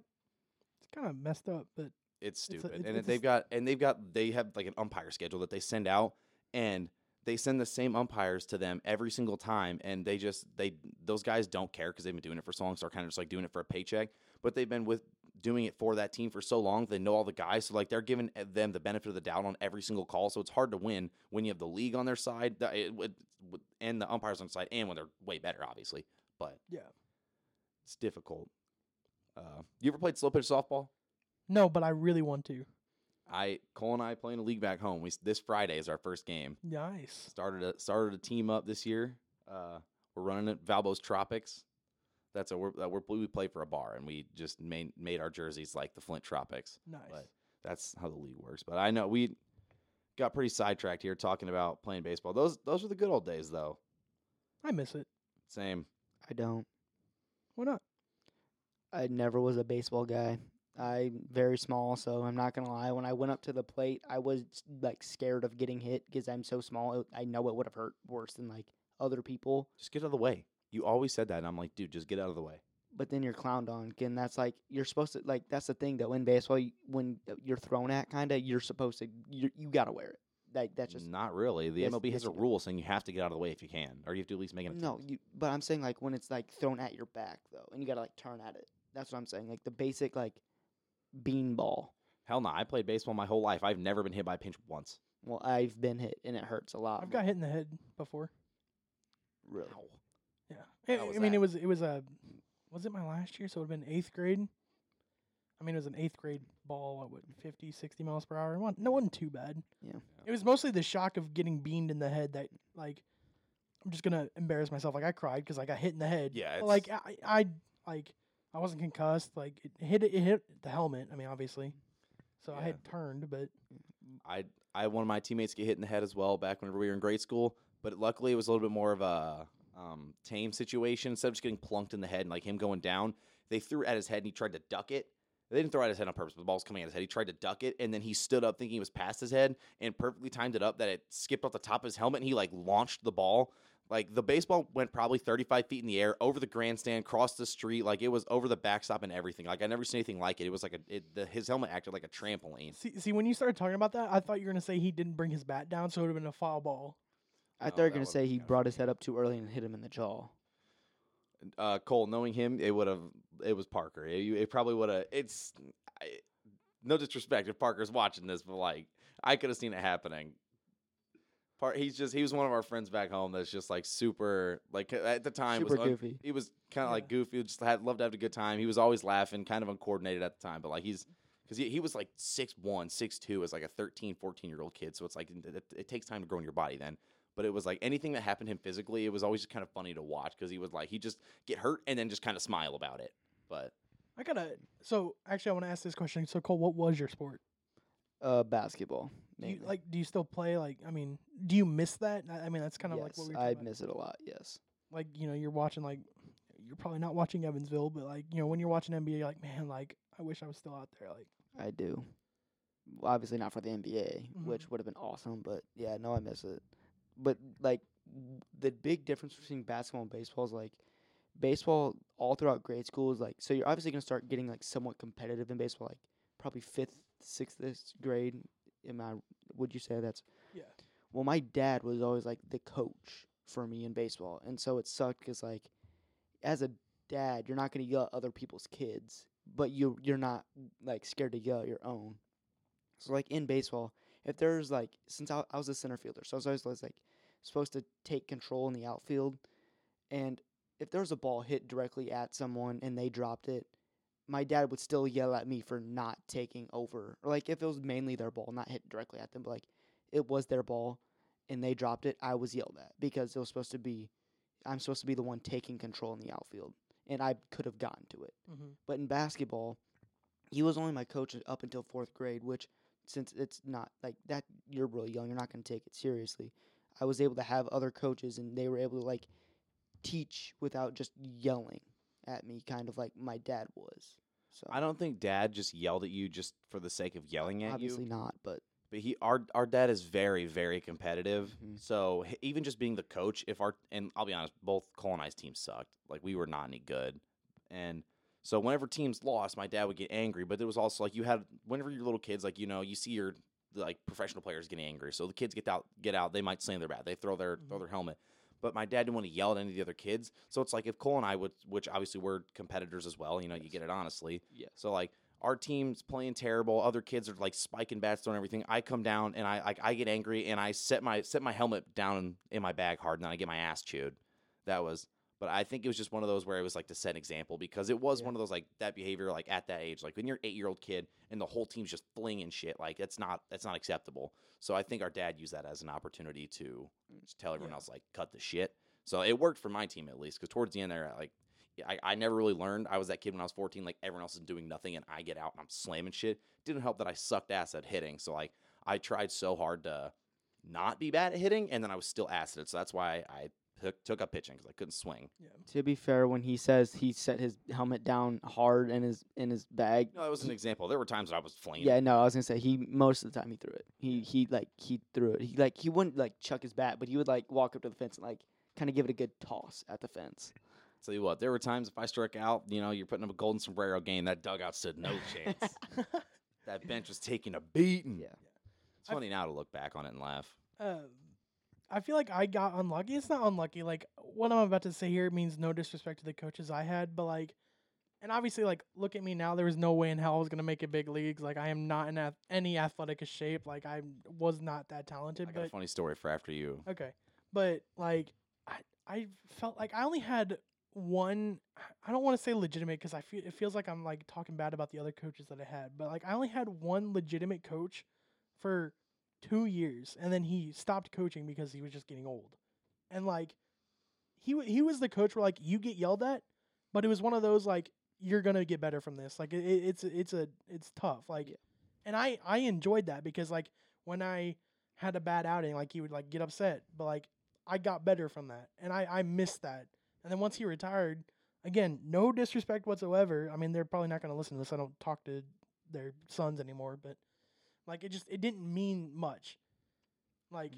it's kind of messed up, but It's It's a- stupid, it- and it's they've got and they've got they have like an umpire schedule that they send out, and they send the same umpires to them every single time, and they just they those guys don't care because they've been doing it for so long, so they're kind of just like doing it for a paycheck. But they've been with doing it for that team for so long, they know all the guys, so like they're giving them the benefit of the doubt on every single call. So it's hard to win when you have the league on their side, the- it would- would- and the umpires on their side, and when they're way better, obviously. But yeah, it's difficult. Uh, you ever played slow pitch softball? no, but I really want to. I Cole and I playing a league back home. We this Friday is our first game. Nice. Started a started a team up this year. Uh, we're running it Valbo's Tropics. That's a we're, uh, we're we play for a bar and we just made made our jerseys like the Flint Tropics. Nice. But that's how the league works. But I know we got pretty sidetracked here talking about playing baseball. Those those were the good old days though. I miss it. Same. I don't. Why not? I never was a baseball guy. I'm very small, so I'm not gonna lie. When I went up to the plate, I was like scared of getting hit because I'm so small. I know it would have hurt worse than like other people. Just get out of the way. You always said that, and I'm like, dude, just get out of the way. But then you're clowned on. Again, that's like you're supposed to like. That's the thing though. In baseball, you, when you're thrown at, kind of, you're supposed to. You you gotta wear it. Like that's just not really. The Yes- MLB yes, has a rule saying you have to get out of the way if you can, or you have to at least make an attempt. no. You. But I'm saying like when it's like thrown at your back though, and you gotta like turn at it. That's what I'm saying. Like the basic like bean ball. Hell no. I played baseball my whole life. I've never been hit by a pinch once. Well, I've been hit and it hurts a lot. I've got hit in the head before. really. Yeah. I, How I mean, that? it was it was a was it my last year? So it would have been eighth grade. I mean, it was an eighth grade ball at what 50, 60 miles per hour. It wasn't, no, it wasn't too bad. Yeah. It was mostly the shock of getting beamed in the head that like I'm just gonna embarrass myself. Like I cried because I got hit in the head. Yeah, But, like I, I like I wasn't concussed. Like it hit it hit the helmet. I mean, obviously. So I had turned, but I I had one of my teammates get hit in the head as well back whenever we were in grade school. But luckily, it was a little bit more of a um, tame situation. Instead of just getting plunked in the head and like him going down, they threw it at his head and he tried to duck it. They didn't throw it at his head on purpose, but the ball was coming at his head. He tried to duck it, and then he stood up thinking it was past his head, and perfectly timed it up that it skipped off the top of his helmet, and he like launched the ball. Like the baseball went probably 35 feet in the air over the grandstand, crossed the street, like it was over the backstop and everything. Like I never seen anything like it. It was like a it, the, his helmet acted like a trampoline. see, see when you started talking about that, I thought you were gonna say he didn't bring his bat down, so it would have been a foul ball. I thought you were gonna say he brought his head up too early and hit him in the jaw. uh, Cole, knowing him, it would have. It was Parker. It, it probably would have. It's I, no disrespect if Parker's watching this, but like I could have seen it happening. Part he's just he was one of our friends back home that's just like super like at the time Super was goofy. he was kind of like goofy just had loved to have a good time he was always laughing kind of uncoordinated at the time but like he's because he, he was like 6'1 6'2 as like a 13 14 year old kid so it's like it, it takes time to grow in your body then but it was like anything that happened to him physically it was always just kind of funny to watch because he was like he just get hurt and then just kind of smile about it but I gotta. So actually, I want to ask this question. So Cole, what was your sport? Uh, basketball. Do you, mainly. like, do you still play? Like, I mean, do you miss that? I I mean, that's kind of like yes, what we were I talking about. miss it a lot. Yes. Like, you know, you're watching like, you're probably not watching Evansville, but like, you know, when you're watching NBA, you're like, man, like, I wish I was still out there. Like, I do. Well, obviously not for the NBA, Mhm. which would have been awesome, but yeah, no, I miss it. But like the big difference between basketball and baseball is like baseball all throughout grade school is like so you're obviously gonna start getting like somewhat competitive in baseball, like probably fifth, sixth grade. Am I? Would you say that's? yeah, Well, my dad was always like the coach for me in baseball, and so it sucked because like, as a dad, you're not gonna yell at other people's kids, but you you're not like scared to yell at your own. So like in baseball, if there's like since I, I was a center fielder, so I was always, like supposed to take control in the outfield, and if there was a ball hit directly at someone and they dropped it, my dad would still yell at me for not taking over. Or like if it was mainly their ball, not hit directly at them, but like it was their ball and they dropped it, I was yelled at because it was supposed to be I'm supposed to be the one taking control in the outfield. And I could have gotten to it. mm-hmm. But in basketball, he was only my coach up until fourth grade, which since it's not like that you're really young, you're not gonna take it seriously. I was able to have other coaches and they were able to like teach without just yelling at me, kind of like my dad was. So I don't think dad just yelled at you just for the sake of yelling at obviously you Obviously not, but but he our our dad is very very competitive Mhm. so even just being the coach if our and i'll be honest both cole and i's teams sucked like we were not any good and so whenever teams lost my dad would get angry but it was also like you had whenever your little kids like you know you see your like professional players getting angry so the kids get out get out they might slam their bat they throw their throw Mhm. their helmet but my dad didn't want to yell at any of the other kids so it's like if cole and i would which obviously we're competitors as well you know you get it honestly Yeah. so like our team's playing terrible. Other kids are like spiking bats, throwing everything. I come down and I like I get angry and I set my set my helmet down in my bag hard and then I get my ass chewed. That was, but I think it was just one of those where it was like to set an example because it was Yeah. one of those like that behavior like at that age, like when you're an eight year old kid and the whole team's just flinging shit, like that's not that's not acceptable. So I think our dad used that as an opportunity to just tell everyone Yeah. else like cut the shit. So it worked for my team at least because towards the end there like I, I never really learned. I was that kid when I was 14, like everyone else is doing nothing and I get out and I'm slamming shit. Didn't help that I sucked ass at hitting. So like I tried so hard to not be bad at hitting and then I was still ass at it. So that's why I took, took up pitching because I couldn't swing. To be fair, when he says he set his helmet down hard in his in his bag, No, that was an example. There were times that I was flinging. yeah, it. no, I was gonna say he most of the time he threw it. He he like he threw it. He like he wouldn't like chuck his bat, but he would like walk up to the fence and like kind of give it a good toss at the fence. Tell you what, there were times if I struck out, you know, you're putting up a golden sombrero game, that dugout stood no chance. that bench was taking a beating. Yeah. It's funny now to look back on it and laugh. Um, I feel like I got unlucky. It's not unlucky. Like what I'm about to say here means no disrespect to the coaches I had, but like, and obviously, like, look at me now. There was no way in hell I was gonna make it big leagues. Like, I am not in ath- any athletic shape. Like, I was not that talented. I got a funny story for after you. okay, but like, I I felt like I only had one. I don't want to say legitimate because I feel it feels like I'm like talking bad about the other coaches that I had. But like, I only had one legitimate coach for two years, and then he stopped coaching because he was just getting old. And like, he he was the coach where like you get yelled at, but it was one of those like you're gonna get better from this. Like it- it's it's a it's tough. Like, Yeah. and I I enjoyed that because like when I had a bad outing, like he would like get upset, but like I got better from that, and I I missed that. And then once he retired, again, no disrespect whatsoever. I mean, they're probably not gonna listen to this. I don't talk to their sons anymore, but like it just it didn't mean much. Like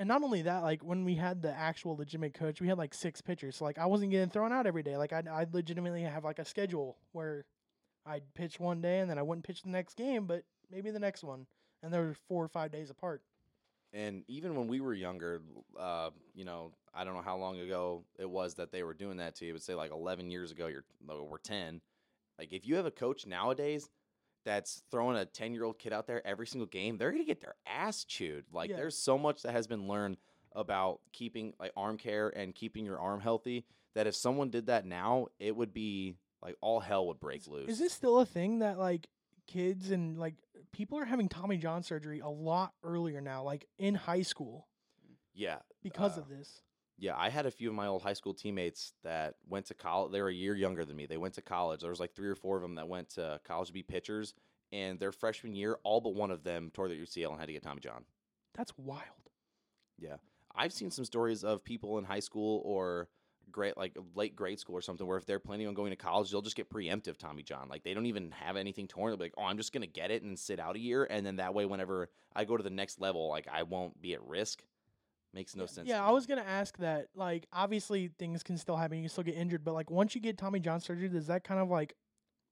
and not only that, like when we had the actual legitimate coach, we had like six pitchers. So like I wasn't getting thrown out every day. Like I'd, I'd legitimately have like a schedule where I'd pitch one day and then I wouldn't pitch the next game, but maybe the next one. And they were four or five days apart. And even when we were younger, uh, you know, I don't know how long ago it was that they were doing that to you. But say like 11 years ago, you're or 10. Like if you have a coach nowadays that's throwing a 10 year old kid out there every single game, they're gonna get their ass chewed. Like Yeah. there's so much that has been learned about keeping like arm care and keeping your arm healthy that if someone did that now, it would be like all hell would break loose. Is this still a thing that like kids and like people are having Tommy John surgery a lot earlier now, like in high school yeah, because Uh, of this? Yeah, I had a few of my old high school teammates that went to college. They were a year younger than me. They went to college. There was like three or four of them that went to college to be pitchers. And their freshman year, all but one of them tore their UCL and had to get Tommy John. That's wild. Yeah, I've seen some stories of people in high school or great like late grade school or something where if they're planning on going to college, they'll just get preemptive Tommy John. Like they don't even have anything torn. They'll be like, "Oh, I'm just gonna get it and sit out a year, and then that way, whenever I go to the next level, like I won't be at risk." Makes no sense. Yeah, to I me. was gonna ask that. Like, obviously things can still happen. You can still get injured, but like once you get Tommy John surgery, does that kind of like,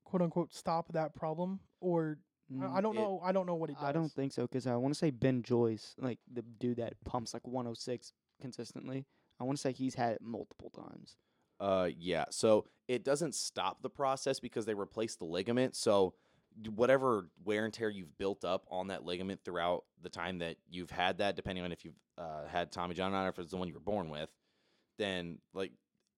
quote unquote, stop that problem? Or I, I don't it- know. I don't know what it does. Mm, I don't think so because I want to say Ben Joyce, like the dude that pumps like 106 consistently. I want to say he's had it multiple times. Uh, yeah. So it doesn't stop the process because they replace the ligament. So d- whatever wear and tear you've built up on that ligament throughout the time that you've had that, depending on if you've uh, had Tommy John or if it's the one you were born with, then like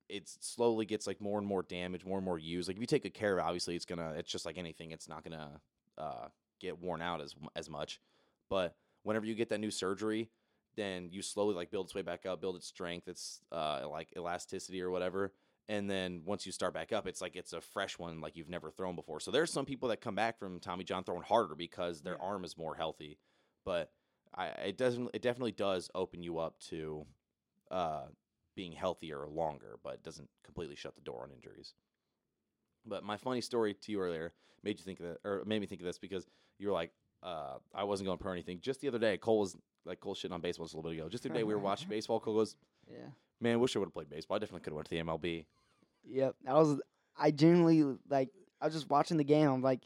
it slowly gets like more and more damage, more and more used. Like if you take good care of obviously it's gonna. It's just like anything. It's not gonna uh, get worn out as as much. But whenever you get that new surgery, then you slowly like build its way back up, build its strength, its uh, like elasticity or whatever. And then once you start back up, it's like it's a fresh one like you've never thrown before. So there's some people that come back from Tommy John throwing harder because their Yeah. arm is more healthy. But I it doesn't it definitely does open you up to uh, being healthier longer, but it doesn't completely shut the door on injuries. But my funny story to you earlier made you think of that, or made me think of this because you were like, uh, I wasn't going pro anything. Just the other day, Cole was like Cole shitting on baseball just a little bit ago. Just the other day, we were watching baseball. Cole goes, Yeah. "Man, wish I would have played baseball. I definitely could have went to the MLB." Yep. I was. I genuinely like. I was just watching the game. I'm like,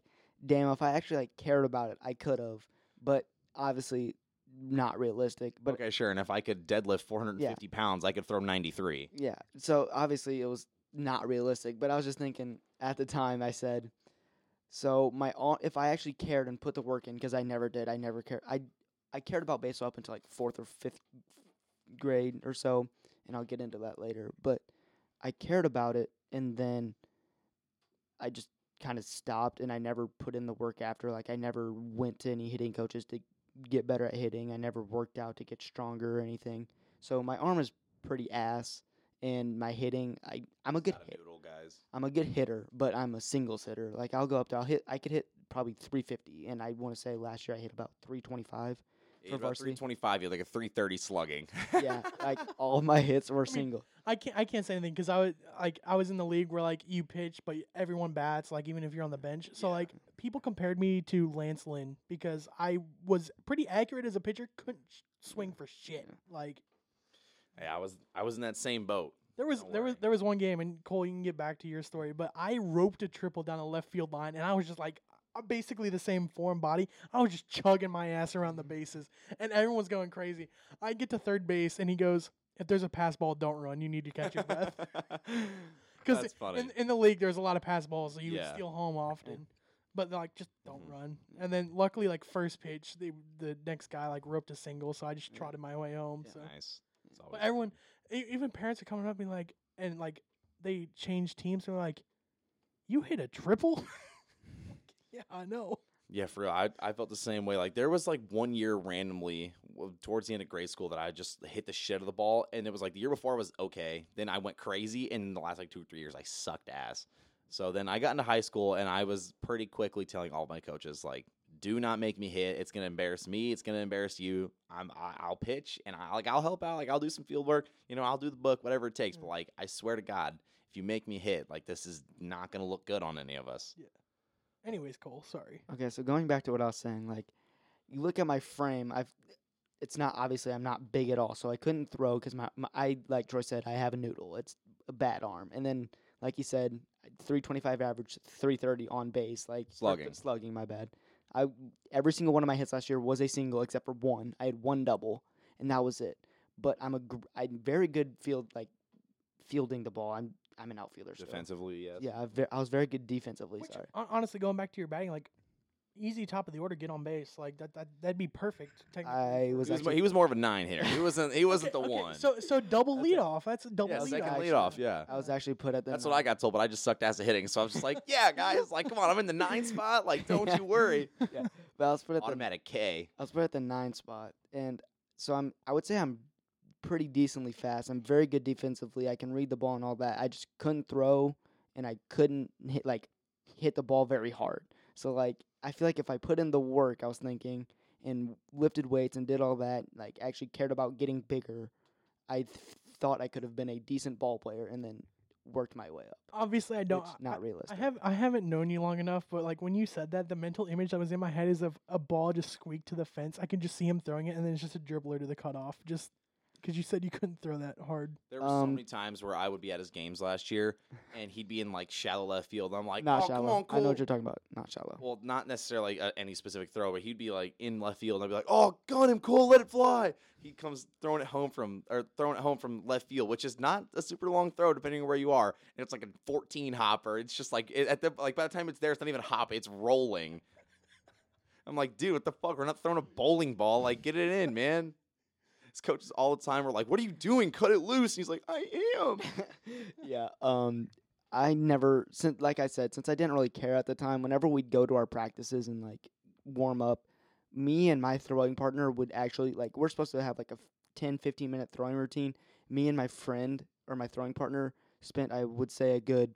damn. If I actually like cared about it, I could have. But obviously, not realistic. But okay, sure. And if I could deadlift 450 pounds, I could throw 93. Yeah. So obviously it was not realistic, but I was just thinking at the time I said so my if I actually cared and put the work in because I never did. I never cared. I I cared about baseball up until like 4th or 5th grade or so, and I'll get into that later, but I cared about it and then I just kind of stopped and I never put in the work after like I never went to any hitting coaches to get better at hitting. I never worked out to get stronger or anything. So my arm is pretty ass and my hitting I I'm a good Not a hit. noodle, guys. I'm a good hitter, but I'm a singles hitter. Like I'll go up there, I'll hit I could hit probably 350 and I want to say last year I hit about 325. for varsity. 325, you had like a 330 slugging. yeah, like all my hits were single. I can't I can't say anything because I was like I was in the league where like you pitch but everyone bats like even if you're on the bench. So Yeah. like people compared me to Lance Lynn because I was pretty accurate as a pitcher, couldn't sh- swing for shit. Like hey, I was I was in that same boat. there was Don't there was there was one game and Cole, you can get back to your story, but I roped a triple down the left field line and I was just like uh, basically the same form body. I was just chugging my ass around the bases and everyone was going crazy. I get to third base and he goes, "If there's a pass ball, don't run. You need to catch your breath." Because That's funny. in, in the league, there's a lot of pass balls, so you would Yeah. steal home often. But they're like, just don't Mhm. run. And then luckily, like first pitch, the the next guy like roped a single, so I just Yeah. trotted my way home. Yeah. So, nice. It's but everyone, e- even parents are coming up and like, and like they change teams. And they're like, you hit a triple? yeah, I know. Yeah, for real. I, I felt the same way. Like there was like one year randomly towards the end of grade school that I just hit the shit of the ball, and it was like the year before was okay. Then I went crazy, and in the last like two or three years, I sucked ass. So then I got into high school, and I was pretty quickly telling all my coaches like, "Do not make me hit. It's gonna embarrass me. It's gonna embarrass you. I'm I, I'll pitch, and I like I'll help out. Like I'll do some field work. You know, I'll do the book, whatever it takes. But mm. like I swear to God, if you make me hit, like this is not gonna look good on any of us. Anyways, Cole, sorry. Okay, so going back to what I was saying, like you look at my frame, I've it's not obviously I'm not big at all, so I couldn't throw because my, my I like Troy said I have a noodle. It's a bad arm, and then like you said, 325 average, 330 on base, like or Slugging. slugging. My bad. I every single one of my hits last year was a single except for one. I had one double, and that was it. But I'm a gr- I'm very good field like fielding the ball. I'm I'm an outfielder. still. Defensively, yes. Yeah, I, ve- I was very good defensively. Which, sorry. hon- honestly, going back to your batting, like easy top of the order, get on base. Like that, that that'd be perfect. technically I was He was, mo- actually- he was more of a nine hitter. He wasn't. He wasn't Okay, the okay, one. So so double That's lead off. That's a double yeah, lead second off. lead off. Yeah, I was actually put at the. that's what I got told. But I just sucked ass at hitting, so I was just like, "Yeah, guys, like, come on, I'm in the nine spot. Like, don't Yeah. you worry." yeah, but I was put at the Automatic K. I was put at the nine spot, and so I'm. I would say I'm pretty decently fast. I'm very good defensively. I can read the ball and all that. I just couldn't throw, and I couldn't hit like hit the ball very hard. So like I feel like if I put in the work, I was thinking, and lifted weights and did all that, like actually cared about getting bigger, I th- thought I could have been a decent ball player, and then worked my way up. Obviously, I don't. which I- not I have I haven't known you long enough, but like when you said that, the mental image that was in my head is of a ball just squeaked to the fence. I can just see him throwing it, and then it's just a dribbler to the cutoff. Just because you said you couldn't throw that hard. There were so Um, many times where I would be at his games last year, and he'd be in like shallow left field. I'm like, not "Oh, shallow. come on, I know what you're talking about. Not shallow. Well, not necessarily uh, any specific throw, but he'd be like in left field, and I'd be like, "Oh, gun him, Cole, let it fly." He comes throwing it home from or throwing it home from left field, which is not a super long throw depending on where you are, and it's like a 14 hopper. It's just like it, at the like by the time it's there, it's not even a hop; it's rolling. I'm like, dude, what the fuck? We're not throwing a bowling ball. Like, get it in, man. His coaches all the time were like, "What are you doing? Cut it loose." And he's like, "I am." yeah. Um, I never since like I said, since I didn't really care at the time. Whenever we'd go to our practices and like warm up, me and my throwing partner would actually like we're supposed to have like a 10, 15 minute throwing routine. Me and my friend or my throwing partner spent I would say a good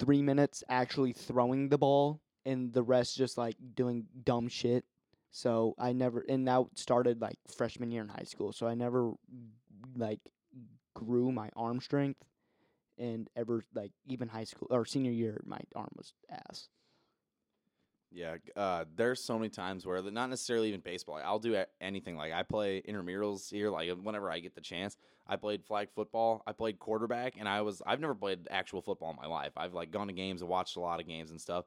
three minutes actually throwing the ball, and the rest just like doing dumb shit. So I never, and that started like freshman year in high school. So I never like grew my arm strength, and ever like even high school or senior year, my arm was ass. Yeah, uh, there's so many times where not necessarily even baseball. I'll do anything. Like I play intramurals here. Like whenever I get the chance, I played flag football. I played quarterback, and I was I've never played actual football in my life. I've like gone to games and watched a lot of games and stuff.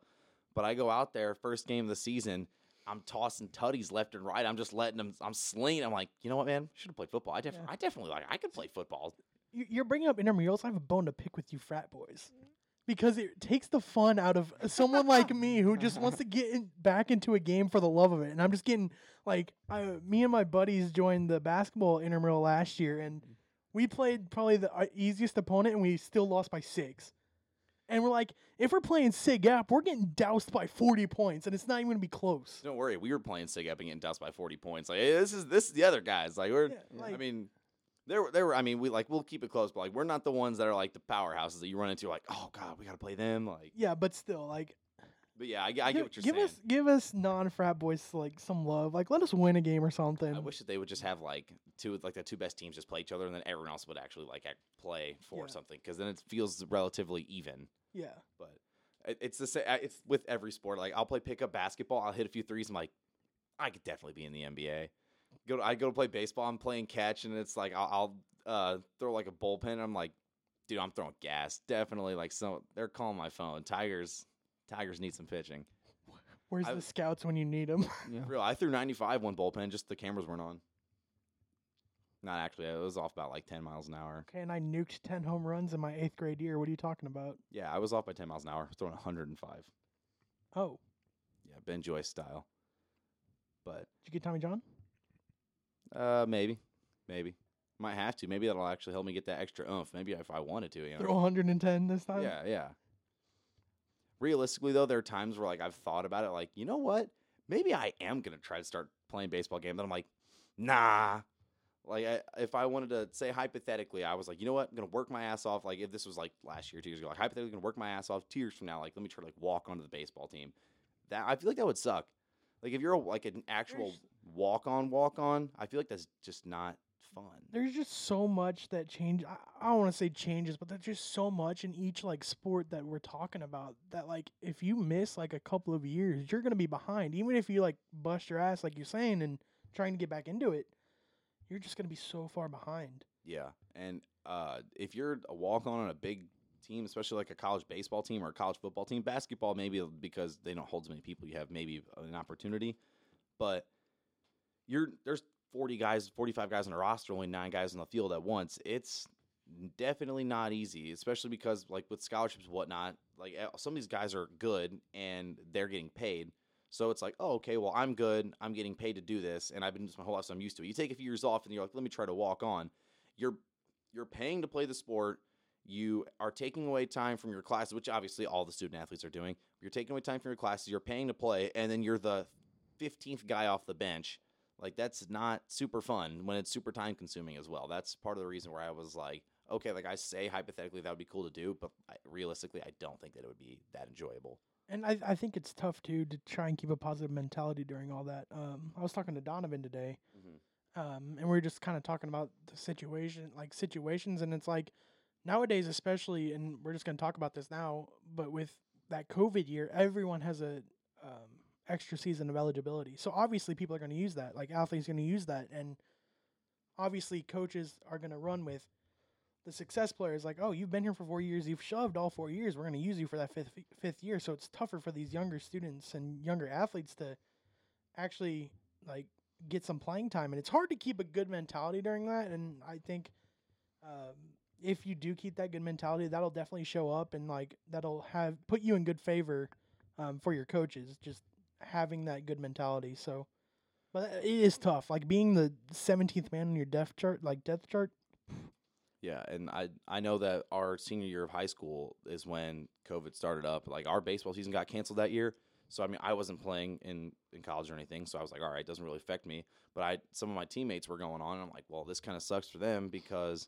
But I go out there first game of the season. I'm tossing tutties left and right. I'm just letting them. I'm slinging. I'm like, you know what, man? Should have played football. I, def- Yeah. I definitely like. I could play football. You- You're bringing up intramurals. I have a bone to pick with you, frat boys, because it takes the fun out of someone like me who just wants to get in, back into a game for the love of it. And I'm just getting like, I, me and my buddies joined the basketball intramural last year, and we played probably the uh, easiest opponent, and we still lost by six. And we're like, if we're playing Sig Ep, we're getting doused by 40 points, and it's not even gonna be close. Don't worry, we were playing Sig Ep and getting doused by 40 points. Like hey, this is this is the other guys. Like we're. Yeah, I mean, there were there were. I mean, we like we'll keep it close, but like we're not the ones that are like the powerhouses that you run into. Like, oh god, we gotta play them. Like, Yeah, but still, like, But yeah, I, I get Gi- what you're give saying. us give us non frat boys like some love. Like let us win a game or something. I wish that they would just have like two like the two best teams just play each other, and then everyone else would actually like play for Yeah. something because then it feels relatively even. yeah. But it, it's the same. It's with every sport. Like I'll play pickup basketball. I'll hit a few threes. I'm like, I could definitely be in the NBA. Go. To, I go to play baseball. I'm playing catch, and it's like I'll, I'll uh, throw like a bullpen. I'm like, dude, I'm throwing gas. Definitely. Like so, they're calling my phone. Tigers. Tigers need some pitching. Where's I- the scouts when you need them? Yeah. Real. I threw 95 one bullpen. Just the cameras weren't on. Not actually. It was off about like 10 miles an hour. okay, and I nuked ten home runs in my eighth grade year. What are you talking about? Yeah, I was off by 10 miles an hour. Throwing 105. Oh, Yeah, Ben Joyce style. But did you get Tommy John? Uh, maybe, maybe might have to. Maybe that'll actually help me get that extra oomph. Maybe if I wanted to, you know. Throw 110 this time. Yeah, yeah. Realistically, though, there are times where like I've thought about it, like you know what, maybe I am gonna try to start playing baseball game. But I'm like, nah. Like I, if I wanted to say hypothetically, I was like, you know what, I'm gonna work my ass off. Like if this was like last year, two years ago, like hypothetically, gonna work my ass off. Two years from now, like let me try to like walk onto the baseball team. That I feel like that would suck. Like if you're a, like an actual walk on, walk on, I feel like that's just not fun. There's just so much that change. I, I don't want to say changes, but there's just so much in each like sport that we're talking about that like if you miss like a couple of years, you're gonna be behind. Even if you like bust your ass like you're saying and trying to get back into it, you're just gonna be so far behind. Yeah, and uh, if you're a walk on on a big team, especially like a college baseball team or a college football team, basketball maybe because they don't hold as many people, you have maybe an opportunity. But you're there's 40 guys, 45 guys on a roster, only nine guys on the field at once. It's definitely not easy, especially because like with scholarships and whatnot, like eh, some of these guys are good and they're getting paid. So it's like, oh, okay, well, I'm good. I'm getting paid to do this, and I've been doing this my whole life, so I'm used to it. You take a few years off, and you're like, let me try to walk on. You're you're paying to play the sport. You are taking away time from your classes, which obviously all the student athletes are doing. You're taking away time from your classes. You're paying to play, and then you're the 15th guy off the bench. Like that's not super fun when it's super time consuming as well. That's part of the reason where I was like, okay, like I say hypothetically that would be cool to do, but I, realistically, I don't think that it would be that enjoyable. And I, I think it's tough too to try and keep a positive mentality during all that. Um, I was talking to Donovan today, Mhm. um, and we were just kind of talking about the situation, like situations, and it's like nowadays, especially, and we're just gonna talk about this now, but with that COVID year, everyone has a um, extra season of eligibility. So obviously, people are gonna use that. Like athletes are gonna use that, and obviously, coaches are gonna run with the success players like, oh, you've been here for four years, you've shoved all four years, we're going to use you for that fifth fifth year. So it's tougher for these younger students and younger athletes to actually like get some playing time, and it's hard to keep a good mentality during that. And I think um, if you do keep that good mentality, that'll definitely show up, and like that'll have put you in good favor um, for your coaches. Just having that good mentality. So. But it is tough, like being the seventeenth man on your depth chart, like depth chart. Yeah, and I I know that our senior year of high school is when COVID started up. Like our baseball season got canceled that year. So I mean, I wasn't playing in in college or anything, so I was like, all right, it doesn't really affect me. But I some of my teammates were going on. And I'm like, well, this kind of sucks for them because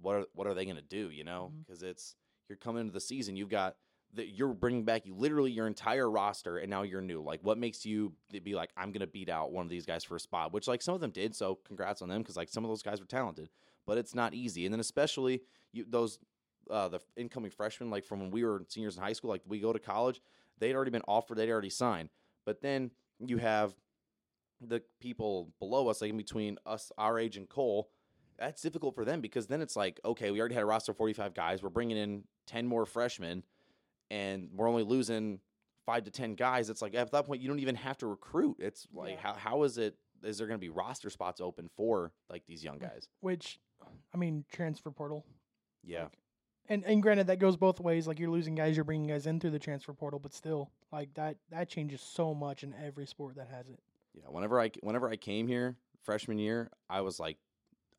what are what are they going to do? You know, Mhm. because it's you're coming into the season, you've got that you're bringing back you literally your entire roster, and now you're new. Like, what makes you be like, I'm to beat out one of these guys for a spot? Which like some of them did. So congrats on them because like some of those guys were talented but it's not easy. And then especially you those uh, the incoming freshmen, like from when we were seniors in high school, like we go to college, they'd already been offered, they'd already signed. But then you have the people below us, like in between us, our age, and Cole. That's difficult for them because then it's like, okay, we already had a roster of 45 guys. We're bringing in 10 more freshmen, and we're only losing five to 10 guys. It's like at that point, you don't even have to recruit. It's like, Yeah. how, how is it? Is there going to be roster spots open for like these young guys? which I mean transfer portal. Yeah. Like, and and granted that goes both ways. Like you're losing guys, you're bringing guys in through the transfer portal, but still, like that that changes so much in every sport that has it. Yeah, whenever I whenever I came here freshman year, I was like,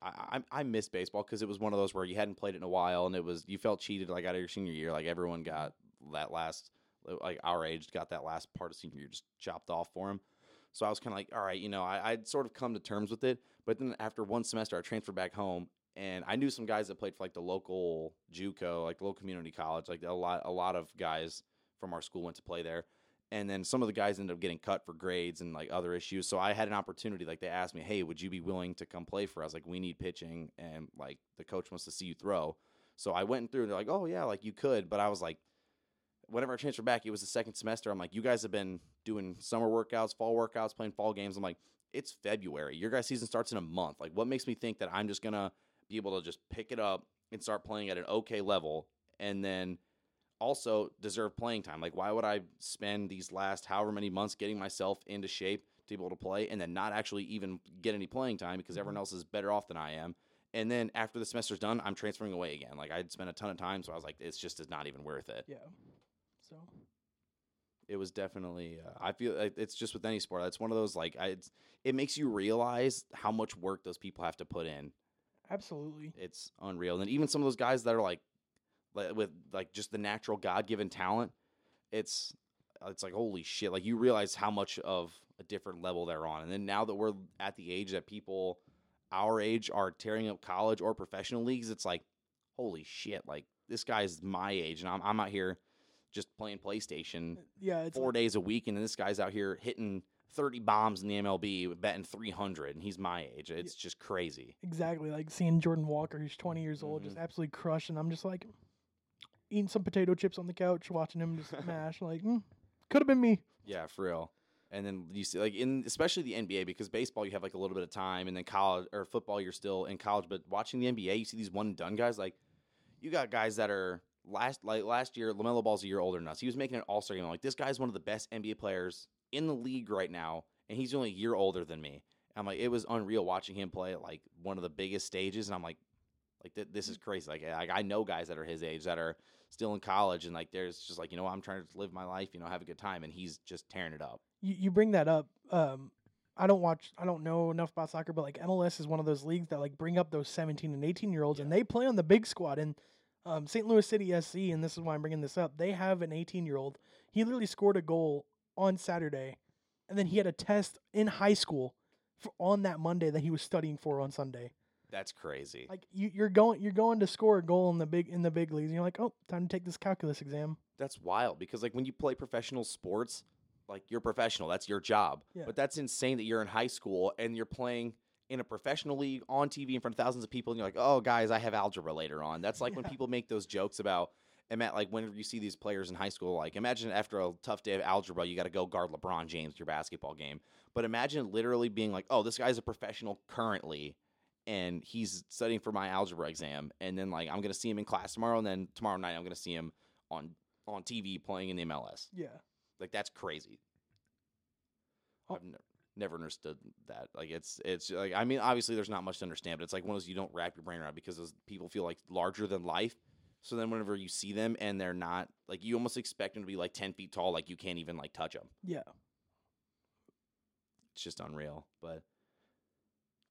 I I, I missed baseball because it was one of those where you hadn't played it in a while, and it was you felt cheated like out of your senior year. Like everyone got that last, like our age, got that last part of senior year just chopped off for him. So I was kind of like, all right, you know, I, I'd sort of come to terms with it. But then after one semester, I transferred back home, and I knew some guys that played for like the local JUCO, like the local community college. Like a lot, a lot of guys from our school went to play there, and then some of the guys ended up getting cut for grades and like other issues. So I had an opportunity. Like they asked me, "Hey, would you be willing to come play for us? Like we need pitching, and like the coach wants to see you throw." So I went through. and They're like, "Oh yeah, like you could," but I was like, whenever I transferred back, it was the second semester. I'm like, "You guys have been doing summer workouts, fall workouts, playing fall games." I'm like, "It's February. Your guys' season starts in a month. Like, what makes me think that I'm just gonna be able to just pick it up and start playing at an okay level, and then?" also deserve playing time. Like, why would I spend these last however many months getting myself into shape to be able to play and then not actually even get any playing time because everyone mm-hmm. else is better off than I am? And then after the semester's done, I'm transferring away again. Like, I'd spent a ton of time, so I was like, it's just is not even worth it. Yeah. So It was definitely, uh, I feel like it's just with any sport. It's one of those, like, I, it's, it makes you realize how much work those people have to put in. absolutely. It's unreal. And even some of those guys that are like, like with like just the natural God given talent, it's it's like holy shit. Like you realize how much of a different level they're on. And then now that we're at the age that people our age are tearing up college or professional leagues, it's like holy shit. Like this guy's my age, and I'm I'm out here just playing PlayStation Yeah, it's four like- days a week, and then this guy's out here hitting. 30 bombs in the MLB, betting 300, and he's my age. It's just crazy. exactly like seeing Jordan Walker, who's 20 years old, just Mhm. absolutely crushing. And I'm just like eating some potato chips on the couch, watching him just mash. Like, mm, could have been me. Yeah, for real. And then you see, like in especially the NBA, because baseball you have like a little bit of time, and then college or football you're still in college. But watching the NBA, you see these one and done guys. Like you got guys that are last like last year, LaMelo Ball's a year older than us. He was making an All Star game. I'm like this guy's one of the best NBA players in the league right now, and he's only a year older than me. I'm like it was unreal watching him play at like one of the biggest stages, and I'm like, like th- this is crazy. Like I, I know guys that are his age that are still in college, and like there's just like you know I'm trying to live my life, you know, have a good time, and he's just tearing it up. You, you bring that up. Um, I don't watch. I don't know enough about soccer, but like MLS is one of those leagues that like bring up those 17 and 18 year olds, and they play on the big squad. And um, St. Louis City SC, and this is why I'm bringing this up. They have an 18 year old. He literally scored a goal on Saturday, and then he had a test in high school for, on that Monday that he was studying for on Sunday. That's crazy. Like you, you're going, you're going to score a goal in the big in the big leagues. And you're like, oh, time to take this calculus exam. That's wild because like when you play professional sports, like you're professional, that's your job. Yeah. But that's insane that you're in high school and you're playing in a professional league on TV in front of thousands of people and you're like, "Oh, guys, I have algebra later on." That's like when people make those jokes about and Matt, like whenever you see these players in high school, like imagine after a tough day of algebra, you got to go guard LeBron James your basketball game. But imagine literally being like, "Oh, this guy's a professional currently, and he's studying for my algebra exam, and then like I'm gonna see him in class tomorrow, and then tomorrow night I'm gonna see him on on TV playing in the MLS. Yeah. Like that's crazy. Oh. I've never never understood that. Like it's it's like I mean obviously there's not much to understand, but it's like one of those you don't wrap your brain around because those people feel like larger than life. So then whenever you see them and they're not like you almost expect them to be like ten feet tall, like you can't even like touch them. Yeah. It's just unreal. But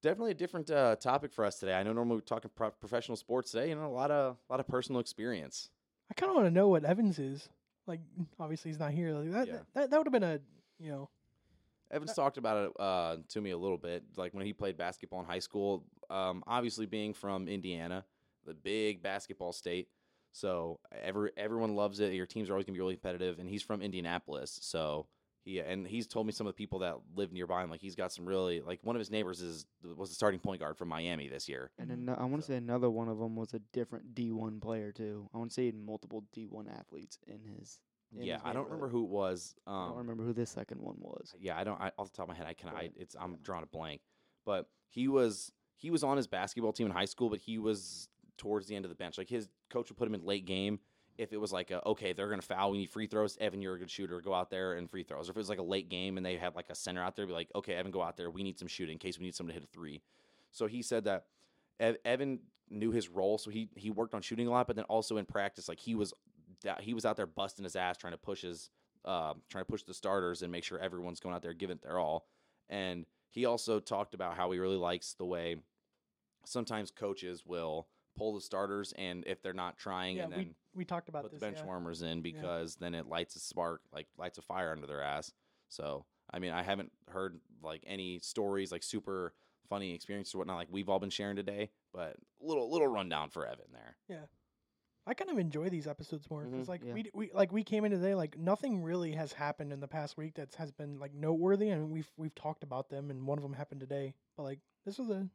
definitely a different uh, topic for us today. I know normally we're talking pro- professional sports today. You know, a lot of a lot of personal experience. I kind of want to know what Evans is. Like, obviously he's not here. Like that, Yeah. that, that would have been a, you know, Evans talked about it uh, to me a little bit, like when he played basketball in high school. Um, obviously, being from Indiana, the big basketball state, so every everyone loves it. Your teams are always gonna be really competitive, and he's from Indianapolis, so he and he's told me some of the people that live nearby him, like he's got some really like one of his neighbors is was the starting point guard from Miami this year. And Mhm. ano- I want to So- say another one of them was a different D1 player too. I want to say he had multiple D1 athletes in his. Yeah, I don't remember who it was. Um, I don't remember who this second one was. yeah, I don't. I, off the top of my head, I can. I it's. I'm drawing a blank, but he was he was on his basketball team in high school, but he was towards the end of the bench. Like his coach would put him in late game if it was like a, okay, they're gonna foul, we need free throws. Evan, you're a good shooter, go out there and free throws. Or if it was like a late game and they had like a center out there, be like, okay, Evan, go out there. We need some shooting in case we need someone to hit a three. So he said that Ev- Evan knew his role, so he he worked on shooting a lot, but then also in practice, like he was that he was out there busting his ass trying to push his uh, trying to push the starters and make sure everyone's going out there giving it their all. And he also talked about how he really likes the way sometimes coaches will pull the starters and if they're not trying yeah, and we, then we talked about put this. the bench yeah. warmers in because then it lights a spark like lights a fire under their ass. So I mean I haven't heard like any stories like super funny experiences or whatnot like we've all been sharing today, but little little rundown for Evan there. I kind of enjoy these episodes more because Mhm. like Yeah. we d- we like we came in today like nothing really has happened in the past week that has been like noteworthy I and we've we've talked about them and one of them happened today but like this was a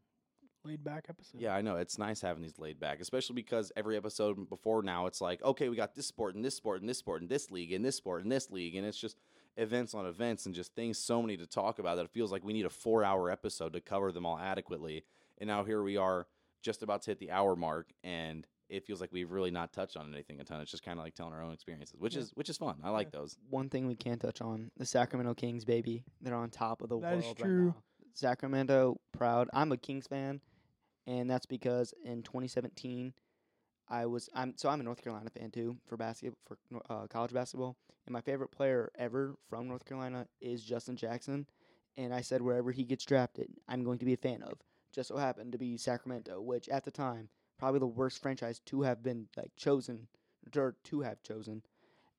laid back episode. Yeah, I know. It's nice having these laid back, especially because every episode before now, it's like, okay, we got this sport and this sport and this sport and this league and this sport and this league. And it's just events on events and just things so many to talk about that it feels like we need a four hour episode to cover them all adequately. And now here we are just about to hit the hour mark and it feels like we've really not touched on anything a ton. It's just kind of like telling our own experiences, which Yeah. is which is fun. I like those. One thing we can't touch on: the Sacramento Kings, baby. They're on top of the That is world true. right now. Sacramento, proud. I'm a Kings fan, and that's because in 2017, I was. I'm so I'm a North Carolina fan too for basketball for uh, college basketball, and my favorite player ever from North Carolina is Justin Jackson, and I said wherever he gets drafted, I'm going to be a fan of. Just so happened to be Sacramento, which at the time probably the worst franchise to have been like chosen or to have chosen.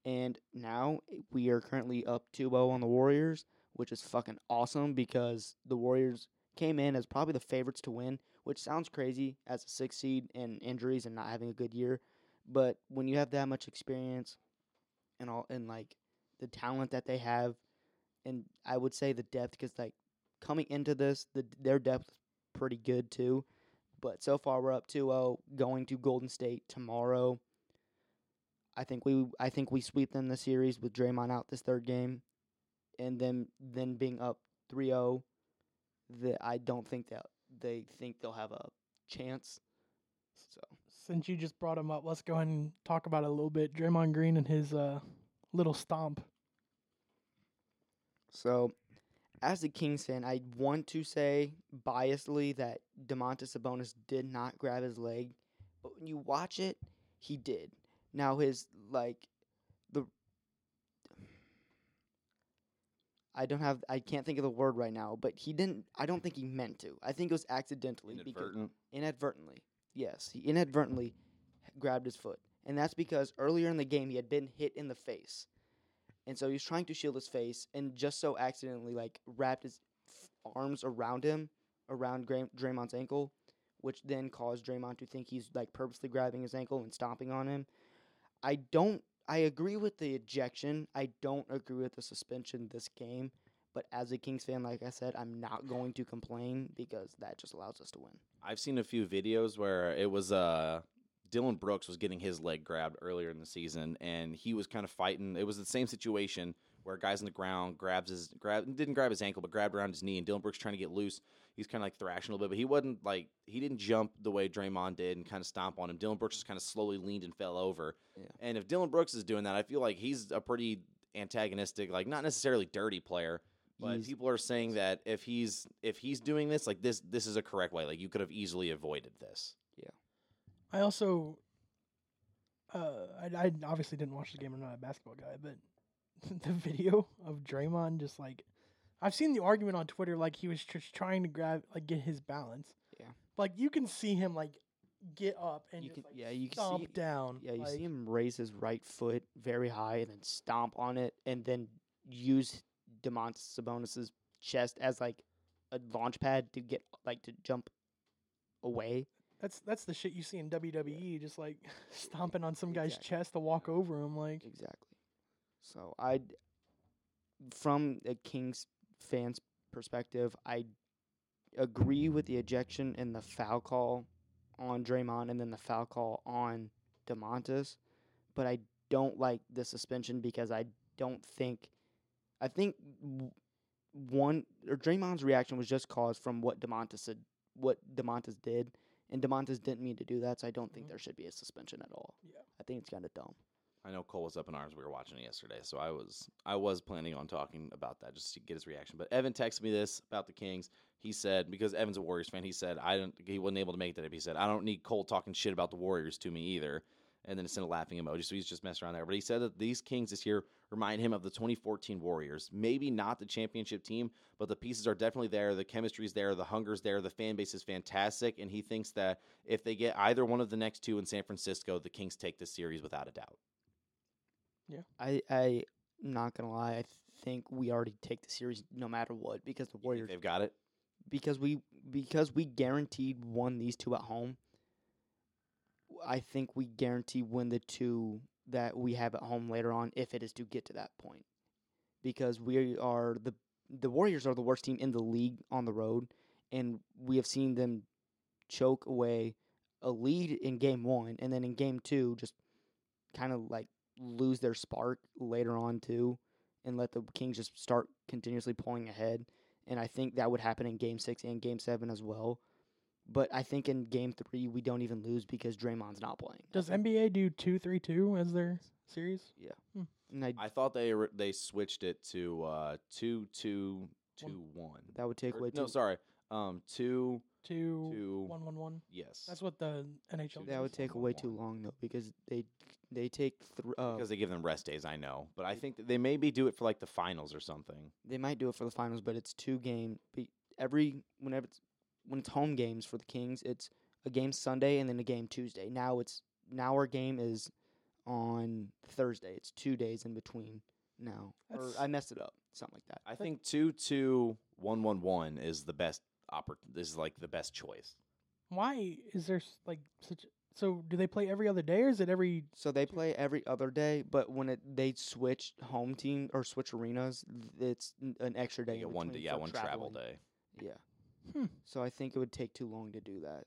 And now eh, we are currently up 2-0 on the Warriors, which is fucking awesome because the Warriors came in as probably the favorites to win, which sounds crazy as a six seed and injuries and not having a good year. But when you have that much experience and all and like the talent that they have, and I would say the depth because like coming into this, the their depth is pretty good too. But so far we're up 2-0 going to Golden State tomorrow. I think we I think we sweep them the series with Draymond out this third game, and then then being up 3-0. That I don't think that they think they'll have a chance. So Since you just brought him up, let's go ahead and talk about it a little bit. Draymond Green and his uh little stomp. so as a Kings fan, I want to say biasly that Domantas Sabonis did not grab his leg, but when you watch it, he did. Now his like the I don't have I can't think of the word right now, but he didn't I don't think he meant to. I think it was accidentally because Inadvertent. inadvertently. Yes, he inadvertently grabbed his foot. And that's because earlier in the game he had been hit in the face. And so he was trying to shield his face and just so accidentally like wrapped his f- arms around him, around Gra- Draymond's ankle, which then caused Draymond to think he's like purposely grabbing his ankle and stomping on him. I don't I agree with the ejection. I don't agree with the suspension this game. But as a Kings fan, like I said, I'm not going to complain because that just allows us to win. I've seen a few videos where it was uh Dillon Brooks was getting his leg grabbed earlier in the season, and he was kind of fighting. It was the same situation where a guy's on the ground, grabs his grab didn't grab his ankle, but grabbed around his knee, and Dillon Brooks trying to get loose. He's kind of like thrashing a little bit, but he wasn't like he didn't jump the way Draymond did and kind of stomp on him. Dillon Brooks just kind of slowly leaned and fell over. Yeah. And if Dillon Brooks is doing that, I feel like he's a pretty antagonistic, like not necessarily dirty player, but He's- people are saying that if he's if he's doing this, like this, this is a correct way. Like you could have easily avoided this. I also, uh, I, I obviously didn't watch the game. I'm not a basketball guy, but the video of Draymond just like, I've seen the argument on Twitter like he was just trying to grab like get his balance. Yeah. Like you can see him like get up and You can- like yeah, you can stomp see- down. Yeah, you like, see him raise his right foot very high and then stomp on it and then use Domantas Sabonis's chest as like a launch pad to get like to jump away. That's that's the shit you see in WWE, just like stomping on some guy's chest to walk over him. Like Exactly. So I, from a Kings fan's perspective, I agree with the ejection and the foul call on Draymond and then the foul call on Domantas, but I don't like the suspension because I don't think, I think one or Draymond's reaction was just caused from what Domantas said, what Domantas did, and Domantas didn't mean to do that, so I don't think Mhm. there should be a suspension at all. Yeah. I think it's kind of dumb. I know Cole was up in arms. We were watching it yesterday, so I was I was planning on talking about that just to get his reaction. But Evan texted me this about the Kings. He said because Evan's a Warriors fan, he said I don't. He wasn't able to make that up. He said I don't need Cole talking shit about the Warriors to me either. And then it sent a laughing emoji. So he's just messing around there. But he said that these Kings this year remind him of the 2014 Warriors. Maybe not the championship team, but the pieces are definitely there. The chemistry's there. The hunger's there. The fan base is fantastic. And he thinks that if they get either one of the next two in San Francisco, the Kings take this series without a doubt. Yeah. I I not gonna lie, I think we already take the series no matter what because the Warriors they've got it. because we because we guaranteed won these two at home. I think we guarantee win the two that we have at home later on if it is to get to that point. Because we are the the Warriors are the worst team in the league on the road and we have seen them choke away a lead in game 1 and then in game 2 just kind of like lose their spark later on too and let the Kings just start continuously pulling ahead and I think that would happen in game 6 and game 7 as well. But I think in game 3 we don't even lose because Draymond's not playing. Does NBA do two three two as their series? and I, I thought they re- they switched it to uh, two two two one. that would take Or- away no, two sorry, um, two Two two. one one one. Yes, That's what the NHL. that would does. take away too long though because they they take thr uh, because they give them rest days. I know, but I think that they maybe do it for like the finals or something. they might do it for the finals, but it's two game. Be, every whenever it's when it's home games for the Kings, it's a game Sunday and then a game Tuesday. Now it's now our game is on Thursday. It's two days in between now. Or I messed it up, something like that. I think two two one one one is the best. Oppor- this is like the best choice. Why is there s- like such? So do they play every other day or is it every? So they play every other day, but when it they switch home team or switch arenas, it's an extra day. They in get one, between yeah, for one travel day. Yeah. Hmm. So I think it would take too long to do that.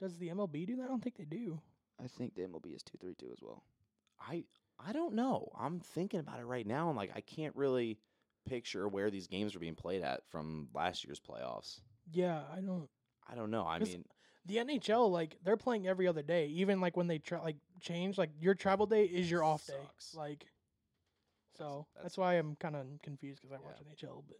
Does the MLB do that? I don't think they do. I think the MLB is two three two as well. I I don't know. I'm thinking about it right now, and like I can't really picture where these games are being played at from last year's playoffs. Yeah, I don't. I don't know. I mean, The NHL like they're playing every other day. Even like when they tra- like change, like your travel day is your off day. Sucks. Like, so that's, that's- why I'm kind of confused because I watch NHL. But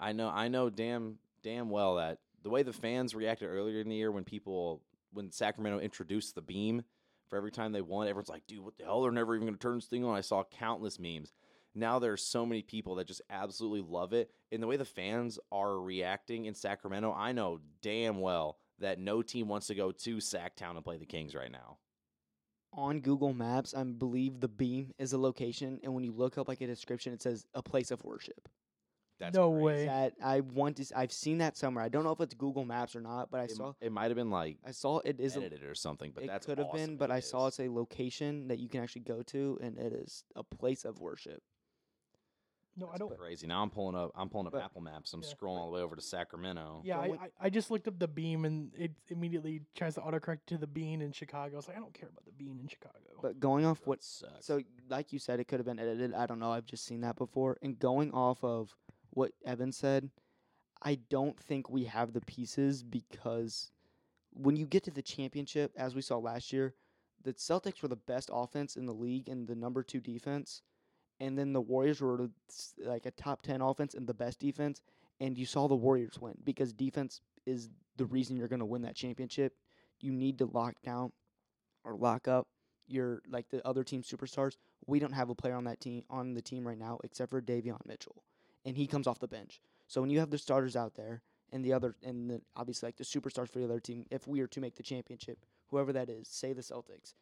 I know I know damn damn well that the way the fans reacted earlier in the year when people when Sacramento introduced the beam for every time they won, everyone's like, dude, what the hell? They're never even gonna turn this thing on. I saw countless memes. Now there's so many people that just absolutely love it. And the way the fans are reacting in Sacramento, I know damn well that no team wants to go to Sacktown and play the Kings right now. on Google Maps, I believe the beam is a location, and when you look up like a description, it says a place of worship. That's No crazy. way. That I want to. I've seen that somewhere. I don't know if it's Google Maps or not, but I It, saw. it might have been like I saw it is. A, edited or something, but it that's could have awesome been, but it I saw it's a location that you can actually go to, and it is a place of worship. no, I don't. crazy. Now I'm pulling up. I'm pulling up But- Apple Maps. I'm Yeah. scrolling all the way over to Sacramento. Yeah, I, I, I just looked up the beam and it immediately tries to autocorrect to the bean in Chicago. I was like, I don't care about the bean in Chicago. But going off That what sucks. So, like you said, it could have been edited. I don't know. I've just seen that before. And going off of what Evan said, I don't think we have the pieces because when you get to the championship, as we saw last year, the Celtics were the best offense in the league and the number two defense. And then the Warriors were like a top 10 offense and the best defense. And you saw the Warriors win because defense is the reason you're going to win that championship. You need to lock down or lock up your like the other team superstars. We don't have a player on that team on the team right now except for Davion Mitchell, and he comes off the bench. So when you have the starters out there and the other and the, obviously like the superstars for the other team, if we are to make the championship, whoever that is, say the Celtics,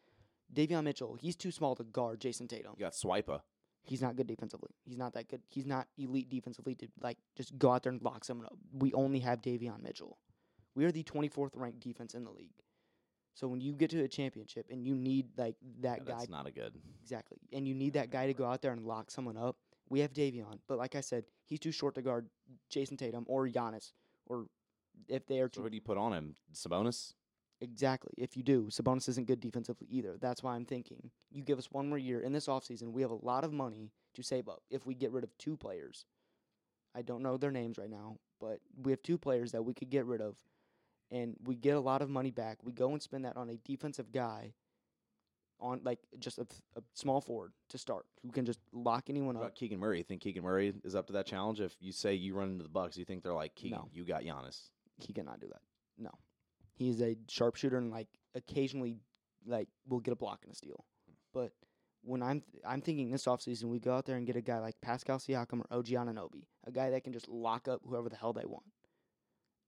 Davion Mitchell, he's too small to guard Jayson Tatum. you got Swipa. He's not good defensively. He's not that good. He's not elite defensively to like just go out there and lock someone up. We only have Davion Mitchell. We are the 24th ranked defense in the league. So when you get to a championship and you need like that Yeah, guy that's not a good. Exactly. And you need that guy to go out there and lock someone up. We have Davion, but like I said, he's too short to guard Jayson Tatum or Giannis, or if they are So too who do you put on him? Sabonis. exactly. If you do, Sabonis isn't good defensively either. That's why I'm thinking you give us one more year in this offseason. We have a lot of money to save up if we get rid of two players. I don't know their names right now, but we have two players that we could get rid of, and we get a lot of money back. We go and spend that on a defensive guy, on like just a, a small forward to start who can just lock anyone up. about Keegan Murray? You think Keegan Murray is up to that challenge? If you say you run into the Bucks, you think they're like Keegan, No. you got Giannis. He cannot do that. No, he is a sharpshooter and like occasionally like will get a block and a steal. But when I'm th- I'm thinking this offseason we go out there and get a guy like Pascal Siakam or OG Anunoby, a guy that can just lock up whoever the hell they want.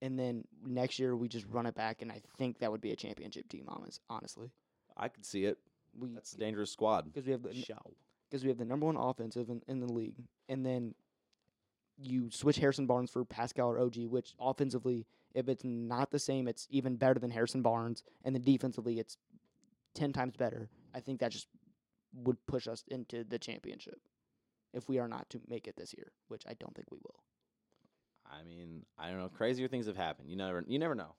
And then next year we just run it back, and I think that would be a championship team. Honest, honestly, I could see it. We That's a dangerous squad. because we have the Show. because we have the number one offensive in, in the league, and then you switch Harrison Barnes for Pascal or OG, which offensively, if it's not the same, it's even better than Harrison Barnes, and then defensively, it's ten times better, I think that just would push us into the championship if we are not to make it this year, which I don't think we will. I mean, I don't know. Crazier things have happened. You never, you never know.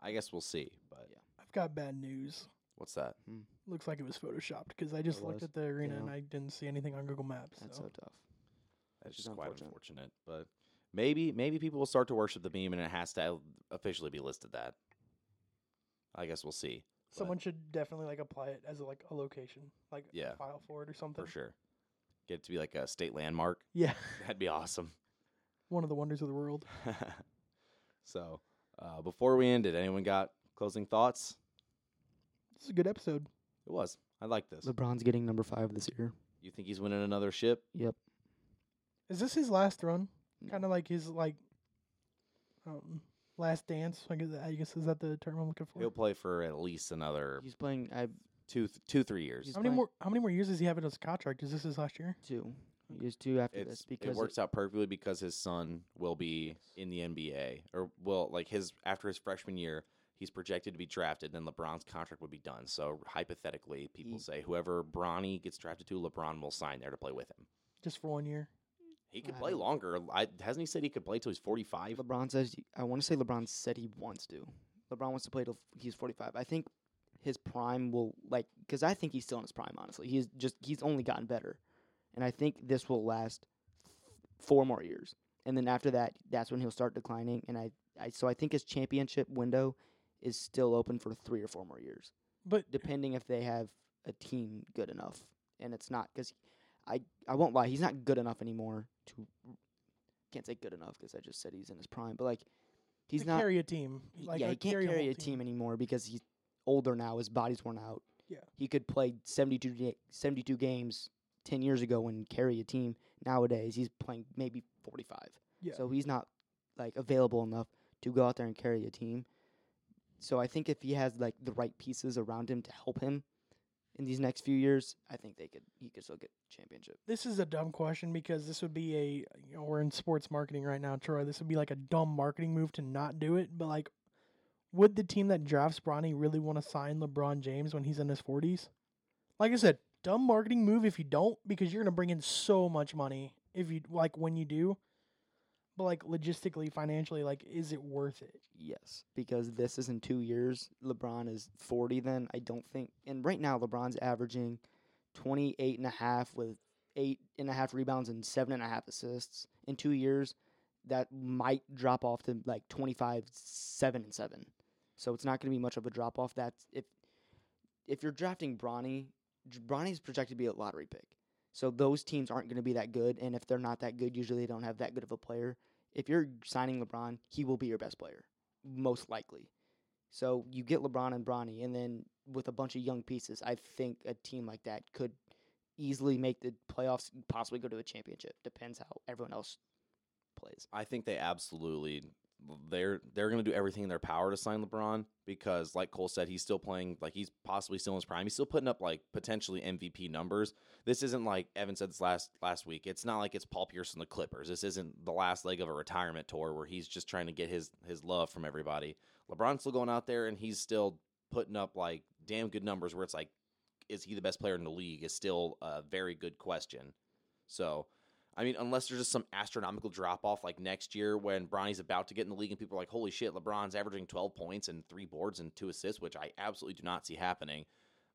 I guess we'll see. But Yeah. I've got bad news. What's that? Looks like it was photoshopped because I just It looked was? at the arena Yeah. and I didn't see anything on Google Maps. That's so. so tough. That's Which is just quite unfortunate. unfortunate. But maybe, maybe people will start to worship the beam, and it has to officially be listed that. I guess we'll see. but Someone should definitely like apply it as a, like a location, like Yeah. file for it or something. for sure. Get it to be like a state landmark. Yeah, That'd be awesome. one of the wonders of the world. so, uh, before we end, ended, anyone got closing thoughts? This is a good episode. It was. I like this. LeBron's getting number five this year. You think he's winning another ship? Yep. Is this his last run? Kind of like his like um, last dance. I guess, I guess is that the term I'm looking for. He'll play for at least another He's playing I two, th- two, three years. He's How many playing- more? How many more years does he have in his contract? Is this his last year? two. He has two after It's, this it because works out perfectly because his son will be in the NBA or will like his after his freshman year. He's projected to be drafted, then LeBron's contract would be done. So hypothetically, people He- say whoever Bronny gets drafted to, LeBron will sign there to play with him. Just for one year. He could I play longer. I, hasn't he said he could play till he's forty five? LeBron says he- I want to say LeBron said he wants to. LeBron wants to play till he's 45. I think his prime will like cuz I think he's still in his prime honestly. He's just he's only gotten better. And I think this will last four more years. And then after that, that's when he'll start declining and I, I so I think his championship window is still open for 3 or 4 more years, But depending if they have a team good enough. And it's not cuz I I won't lie, he's not good enough anymore to can't say good enough because I just said he's in his prime, but like he's not carry a team. Like yeah, he can't carry, carry a team anymore because he's older now. His body's worn out. Yeah. He could play 72, ga- 72 games 10 years ago and carry a team. Nowadays, he's playing maybe 45. Yeah. So he's not like available enough to go out there and carry a team. So I think if he has like the right pieces around him to help him in these next few years, I think they could he could still get championship. This is a dumb question because this would be a you know we're in sports marketing right now, Troy. This would be like a dumb marketing move to not do it. But like, would the team that drafts Bronny really want to sign LeBron James when he's in his forties? Like I said, dumb marketing move if you don't because you're gonna bring in so much money if you like when you do. But like logistically, financially, like is it worth it? Yes, because this is in two years. LeBron is 40 then. I don't think. And right now, LeBron's averaging 28 and a half with eight and a half rebounds and seven and a half assists. In two years, that might drop off to like 25, 7 and 7. So it's not going to be much of a drop off. That's if if you're drafting Bronny, Bronny's projected to be a lottery pick. So those teams aren't going to be that good. And if they're not that good, usually they don't have that good of a player if you're signing LeBron, he will be your best player, most likely. So you get LeBron and Bronny, and then with a bunch of young pieces, I think a team like that could easily make the playoffs, possibly go to a championship. Depends how everyone else plays. I think they absolutely they're they're going to do everything in their power to sign LeBron because like Cole said he's still playing like he's possibly still in his prime. He's still putting up like potentially MVP numbers. This isn't like Evan said this last last week. It's not like it's Paul Pierce and the Clippers. This isn't the last leg of a retirement tour where he's just trying to get his his love from everybody. LeBron's still going out there and he's still putting up like damn good numbers where it's like is he the best player in the league is still a very good question. So I mean, unless there's just some astronomical drop off like next year when Bronny's about to get in the league and people are like, holy shit, LeBron's averaging 12 points and three boards and two assists, which I absolutely do not see happening,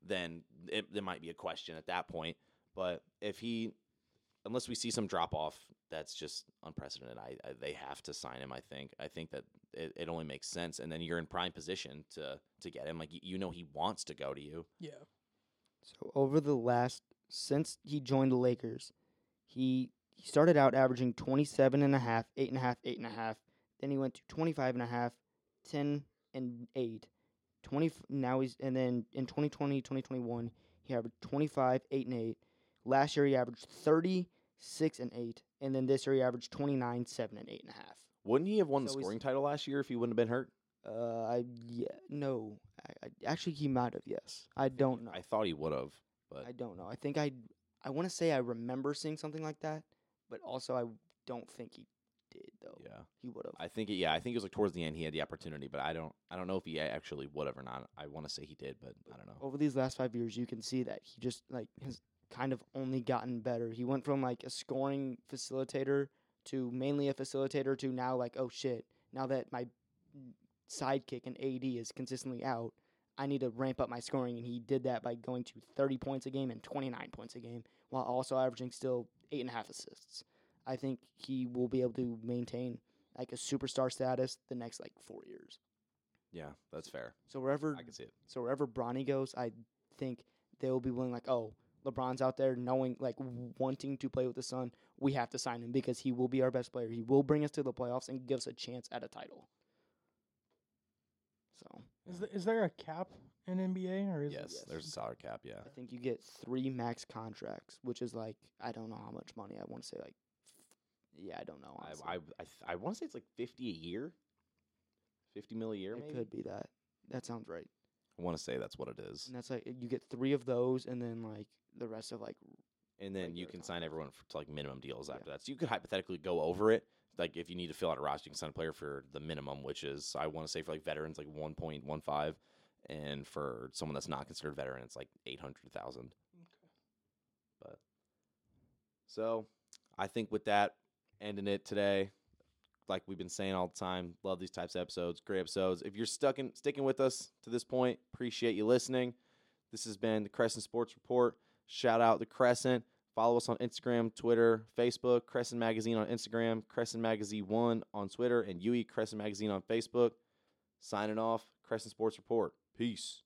then it, there might be a question at that point. But if he, unless we see some drop off, that's just unprecedented. I, I they have to sign him. I think. I think that it, it only makes sense, and then you're in prime position to to get him. Like you, you know, he wants to go to you. Yeah. So over the last since he joined the Lakers, he he started out averaging 27 and a half, 8 and a half, 8 and a half. Then he went to 25 and a half, 10 and 8. 20 now he's and then in 2020, 2021, he averaged 25, 8 and 8. Last year he averaged 36 and 8, and then this year he averaged 29, 7 and 8 and a half. Wouldn't he have won the So he's- scoring title last year if he wouldn't have been hurt? Uh, I yeah, no. I, I actually he might have. Yes, I don't know. I thought he would have, but I don't know. I think I I want to say I remember seeing something like that, but also I don't think he did though. Yeah. He would have. I think it, yeah, I think it was like towards the end he had the opportunity, but I don't I don't know if he actually would have or not. I want to say he did, but I don't know. Over these last five years, you can see that he just like has kind of only gotten better. He went from like a scoring facilitator to mainly a facilitator to now like oh shit. Now that my sidekick and AD is consistently out, I need to ramp up my scoring, and he did that by going to 30 points a game and 29 points a game, while also averaging still eight and a half assists. I think he will be able to maintain like a superstar status the next like four years. Yeah, that's fair. So wherever I can see it. so wherever Bronny goes, I think they will be willing like, oh, LeBron's out there knowing like wanting to play with the son. We have to sign him because he will be our best player. He will bring us to the playoffs and give us a chance at a title. So Is th- is there a cap in NBA or is Yes, it Yes. there's a salary cap. Yeah, I think you get three max contracts, which is like I don't know how much money. I want to say like, yeah, I don't know. honestly. I I I, I want to say it's like fifty a year, fifty mil a year. it maybe? could be that. That sounds right. I want to say that's what it is, And that's like you get three of those, and then like the rest of like and then you can sign everyone for to like minimum deals Yeah. after that. So you could hypothetically go over it. Like if you need to fill out a roster, you can sign a player for the minimum, which is I want to say for like veterans like one point one five, and for someone that's not considered veteran, it's like eight hundred thousand. Okay. But so I think with that, ending it today, like we've been saying all the time, love these types of episodes, great episodes. If you're stuck in sticking with us to this point, appreciate you listening. This has been the Crescent Sports Report. Shout out the Crescent. Follow us on Instagram, Twitter, Facebook, Crescent Magazine on Instagram, Crescent Magazine One on Twitter, and UE Crescent Magazine on Facebook. Signing off, Crescent Sports Report. Peace.